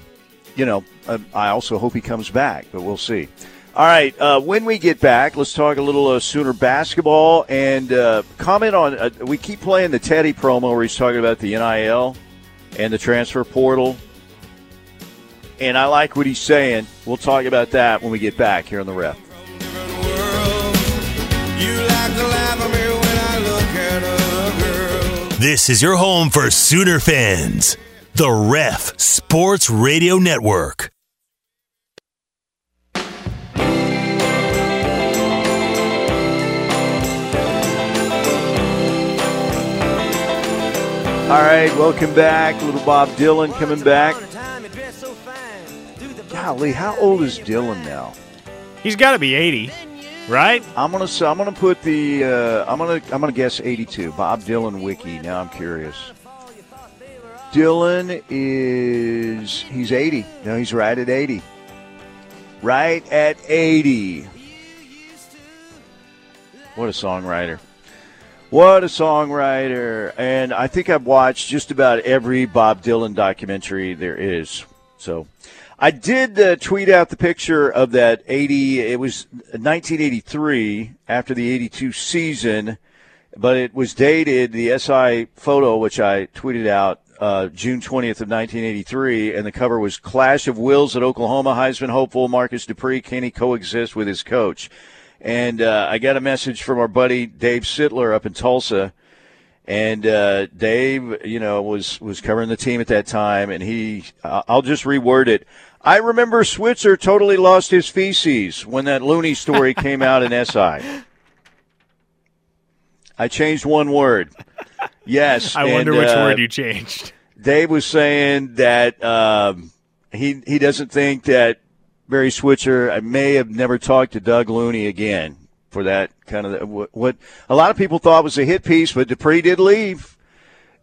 you know, I, I, also hope he comes back, but we'll see. All right, uh, when we get back, let's talk a little uh, Sooner basketball and uh, comment on. Uh, we keep playing the Teddy promo where he's talking about the NIL and the transfer portal. And I like what he's saying. We'll talk about that when we get back here on the ref. This is your home for Sooner fans. The Ref Sports Radio Network. All right, welcome back. Little Bob Dylan coming back. Golly, how old is Dylan now? He's got to be 80 right? I'm gonna I'm gonna put the uh, I'm gonna I'm gonna guess 82. Bob Dylan wiki. Now I'm curious. Dylan is he's 80. No, he's right at 80. Right at 80. What a songwriter. What a songwriter. And I think I've watched just about every Bob Dylan documentary there is. So I did uh, tweet out the picture of that 80. It was 1983 after the 82 season, but it was dated the SI photo, which I tweeted out uh, June 20th of 1983, and the cover was "Clash of Wills at Oklahoma." Heisman hopeful Marcus Dupree can he coexist with his coach? And uh, I got a message from our buddy Dave Sittler up in Tulsa. And uh, Dave, you know, was was covering the team at that time, and he, I'll just reword it. I remember Switzer totally lost his feces when that Looney story came out in SI. I changed one word. Yes. I and, wonder which uh, word you changed. Dave was saying that um, he he doesn't think that Barry Switzer I may have never talked to Doug Looney again for that kind of what, what a lot of people thought was a hit piece, but Dupree did leave.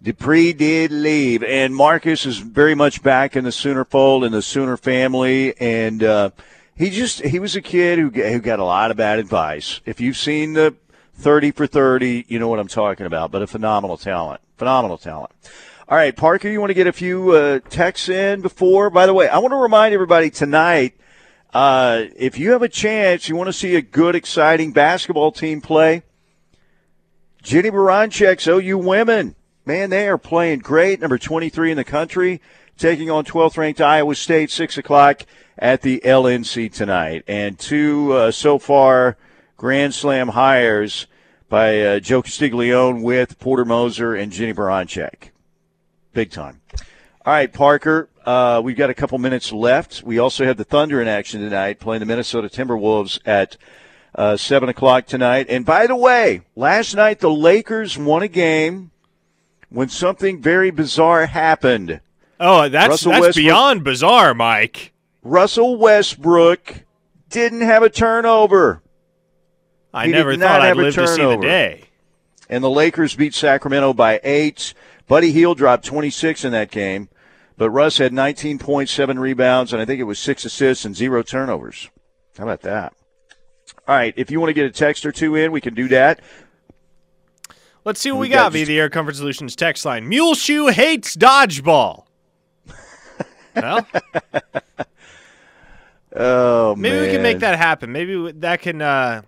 Dupree did leave, and Marcus is very much back in the Sooner fold in the Sooner family, and uh, he just he was a kid who who got a lot of bad advice. If you've seen the thirty for thirty, you know what I'm talking about. But a phenomenal talent, phenomenal talent. All right, Parker, you want to get a few uh, texts in before? By the way, I want to remind everybody tonight. Uh, if you have a chance, you want to see a good, exciting basketball team play. Jennie Baranczyk's OU women man, they are playing great. Number 23 in the country, taking on 12th ranked Iowa State, 6 o'clock at the LNC tonight. And two uh, so far Grand Slam hires by uh, Joe Castiglione with Porter Moser and Jennie Baranczyk. Big time. All right, Parker, uh, we've got a couple minutes left. We also have the Thunder in action tonight, playing the Minnesota Timberwolves at uh, 7 o'clock tonight. And by the way, last night the Lakers won a game when something very bizarre happened. Oh, that's Russell that's Westbrook, beyond bizarre, Mike. Russell Westbrook didn't have a turnover. I he never thought I'd live to see the day. And the Lakers beat Sacramento by eight. Buddy Hield dropped 26 in that game, but Russ had 19.7 rebounds, and I think it was six assists and zero turnovers. How about that? All right, if you want to get a text or two in, we can do that. Let's see what we, we got, got via the Air Comfort Solutions text line. Muleshoe hates dodgeball. well, oh maybe man. we can make that happen. Maybe that can uh,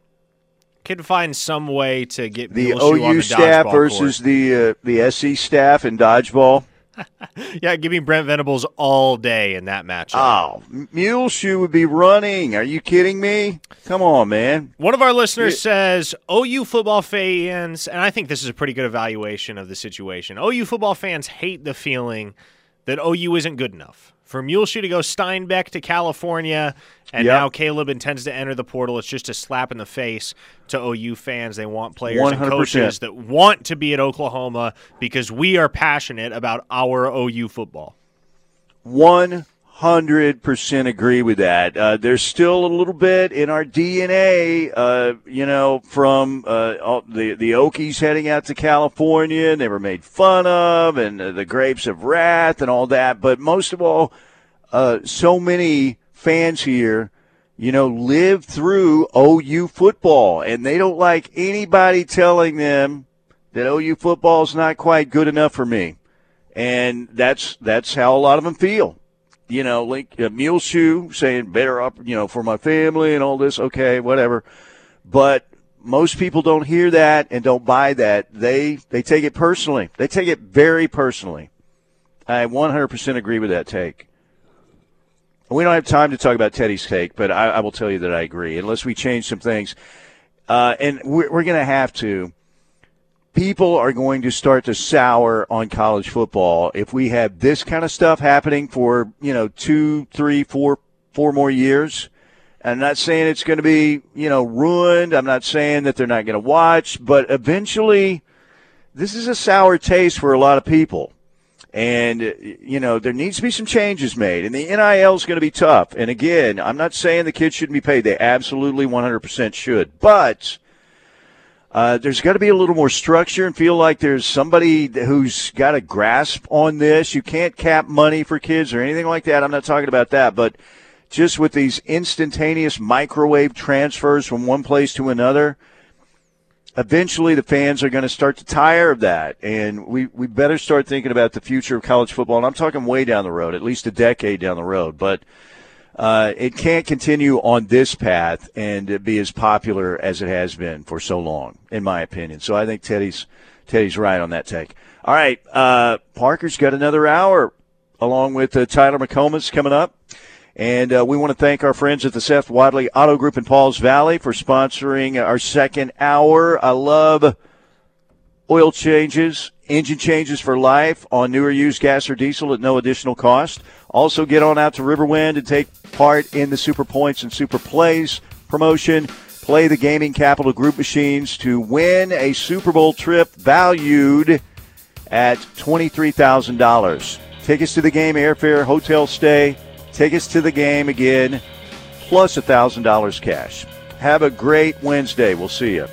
can find some way to get the Muleshoe OU the staff versus court. the uh, the SC staff in dodgeball. yeah, give me Brent Venables all day in that matchup. Oh, Muleshoe would be running. Are you kidding me? Come on, man. One of our listeners it, says OU football fans, and I think this is a pretty good evaluation of the situation. OU football fans hate the feeling that OU isn't good enough. For Muleshoe to go Steinbeck to California, and Yep. now Caleb intends to enter the portal. It's just a slap in the face to OU fans. They want players and 100%. coaches that want to be at Oklahoma because we are passionate about our OU football. One hundred percent agree with that. Uh, there's still a little bit in our DNA, uh, you know, from uh, the the Okies heading out to California, and they were made fun of, and uh, the Grapes of Wrath, and all that. But most of all, uh, so many fans here, you know, live through OU football, and they don't like anybody telling them that OU football is not quite good enough for me and that's that's how a lot of them feel. You know, like uh, Muleshoe saying better up, you know, for my family and all this. Okay, whatever. But most people don't hear that and don't buy that. They they take it personally. They take it very personally. I 100% agree with that take. We don't have time to talk about Teddy's take, but I, I will tell you that I agree. Unless we change some things, uh, and we're, we're going to have to people are going to start to sour on college football if we have this kind of stuff happening for you know two, three, four, four more years. I'm not saying it's going to be you know ruined. I'm not saying that they're not going to watch, but eventually, this is a sour taste for a lot of people. And, you know, there needs to be some changes made. And the NIL is going to be tough. And again, I'm not saying the kids shouldn't be paid. They absolutely 100% should. But uh, there's got to be a little more structure and feel like there's somebody who's got a grasp on this. You can't cap money for kids or anything like that. I'm not talking about that. But just with these instantaneous microwave transfers from one place to another, eventually the fans are going to start to tire of that. And we, we better start thinking about the future of college football. And I'm talking way down the road, at least a decade down the road. But uh, it can't continue on this path and be as popular as it has been for so long, in my opinion. So I think Teddy's Teddy's right on that take. All right, uh, Parker's got another hour along with uh, Tyler McComas coming up. And uh, we want to thank our friends at the Seth Wadley Auto Group in Pauls Valley for sponsoring our second hour. I love oil changes, engine changes for life on newer used gas or diesel at no additional cost. Also, get on out to Riverwind and take part in the Super Points and Super Plays promotion. Play the Gaming Capital Group machines to win a Super Bowl trip valued at $23,000. Tickets to the game, airfare, hotel stay, tickets to the game again, plus $1,000 cash. Have a great Wednesday. We'll see you.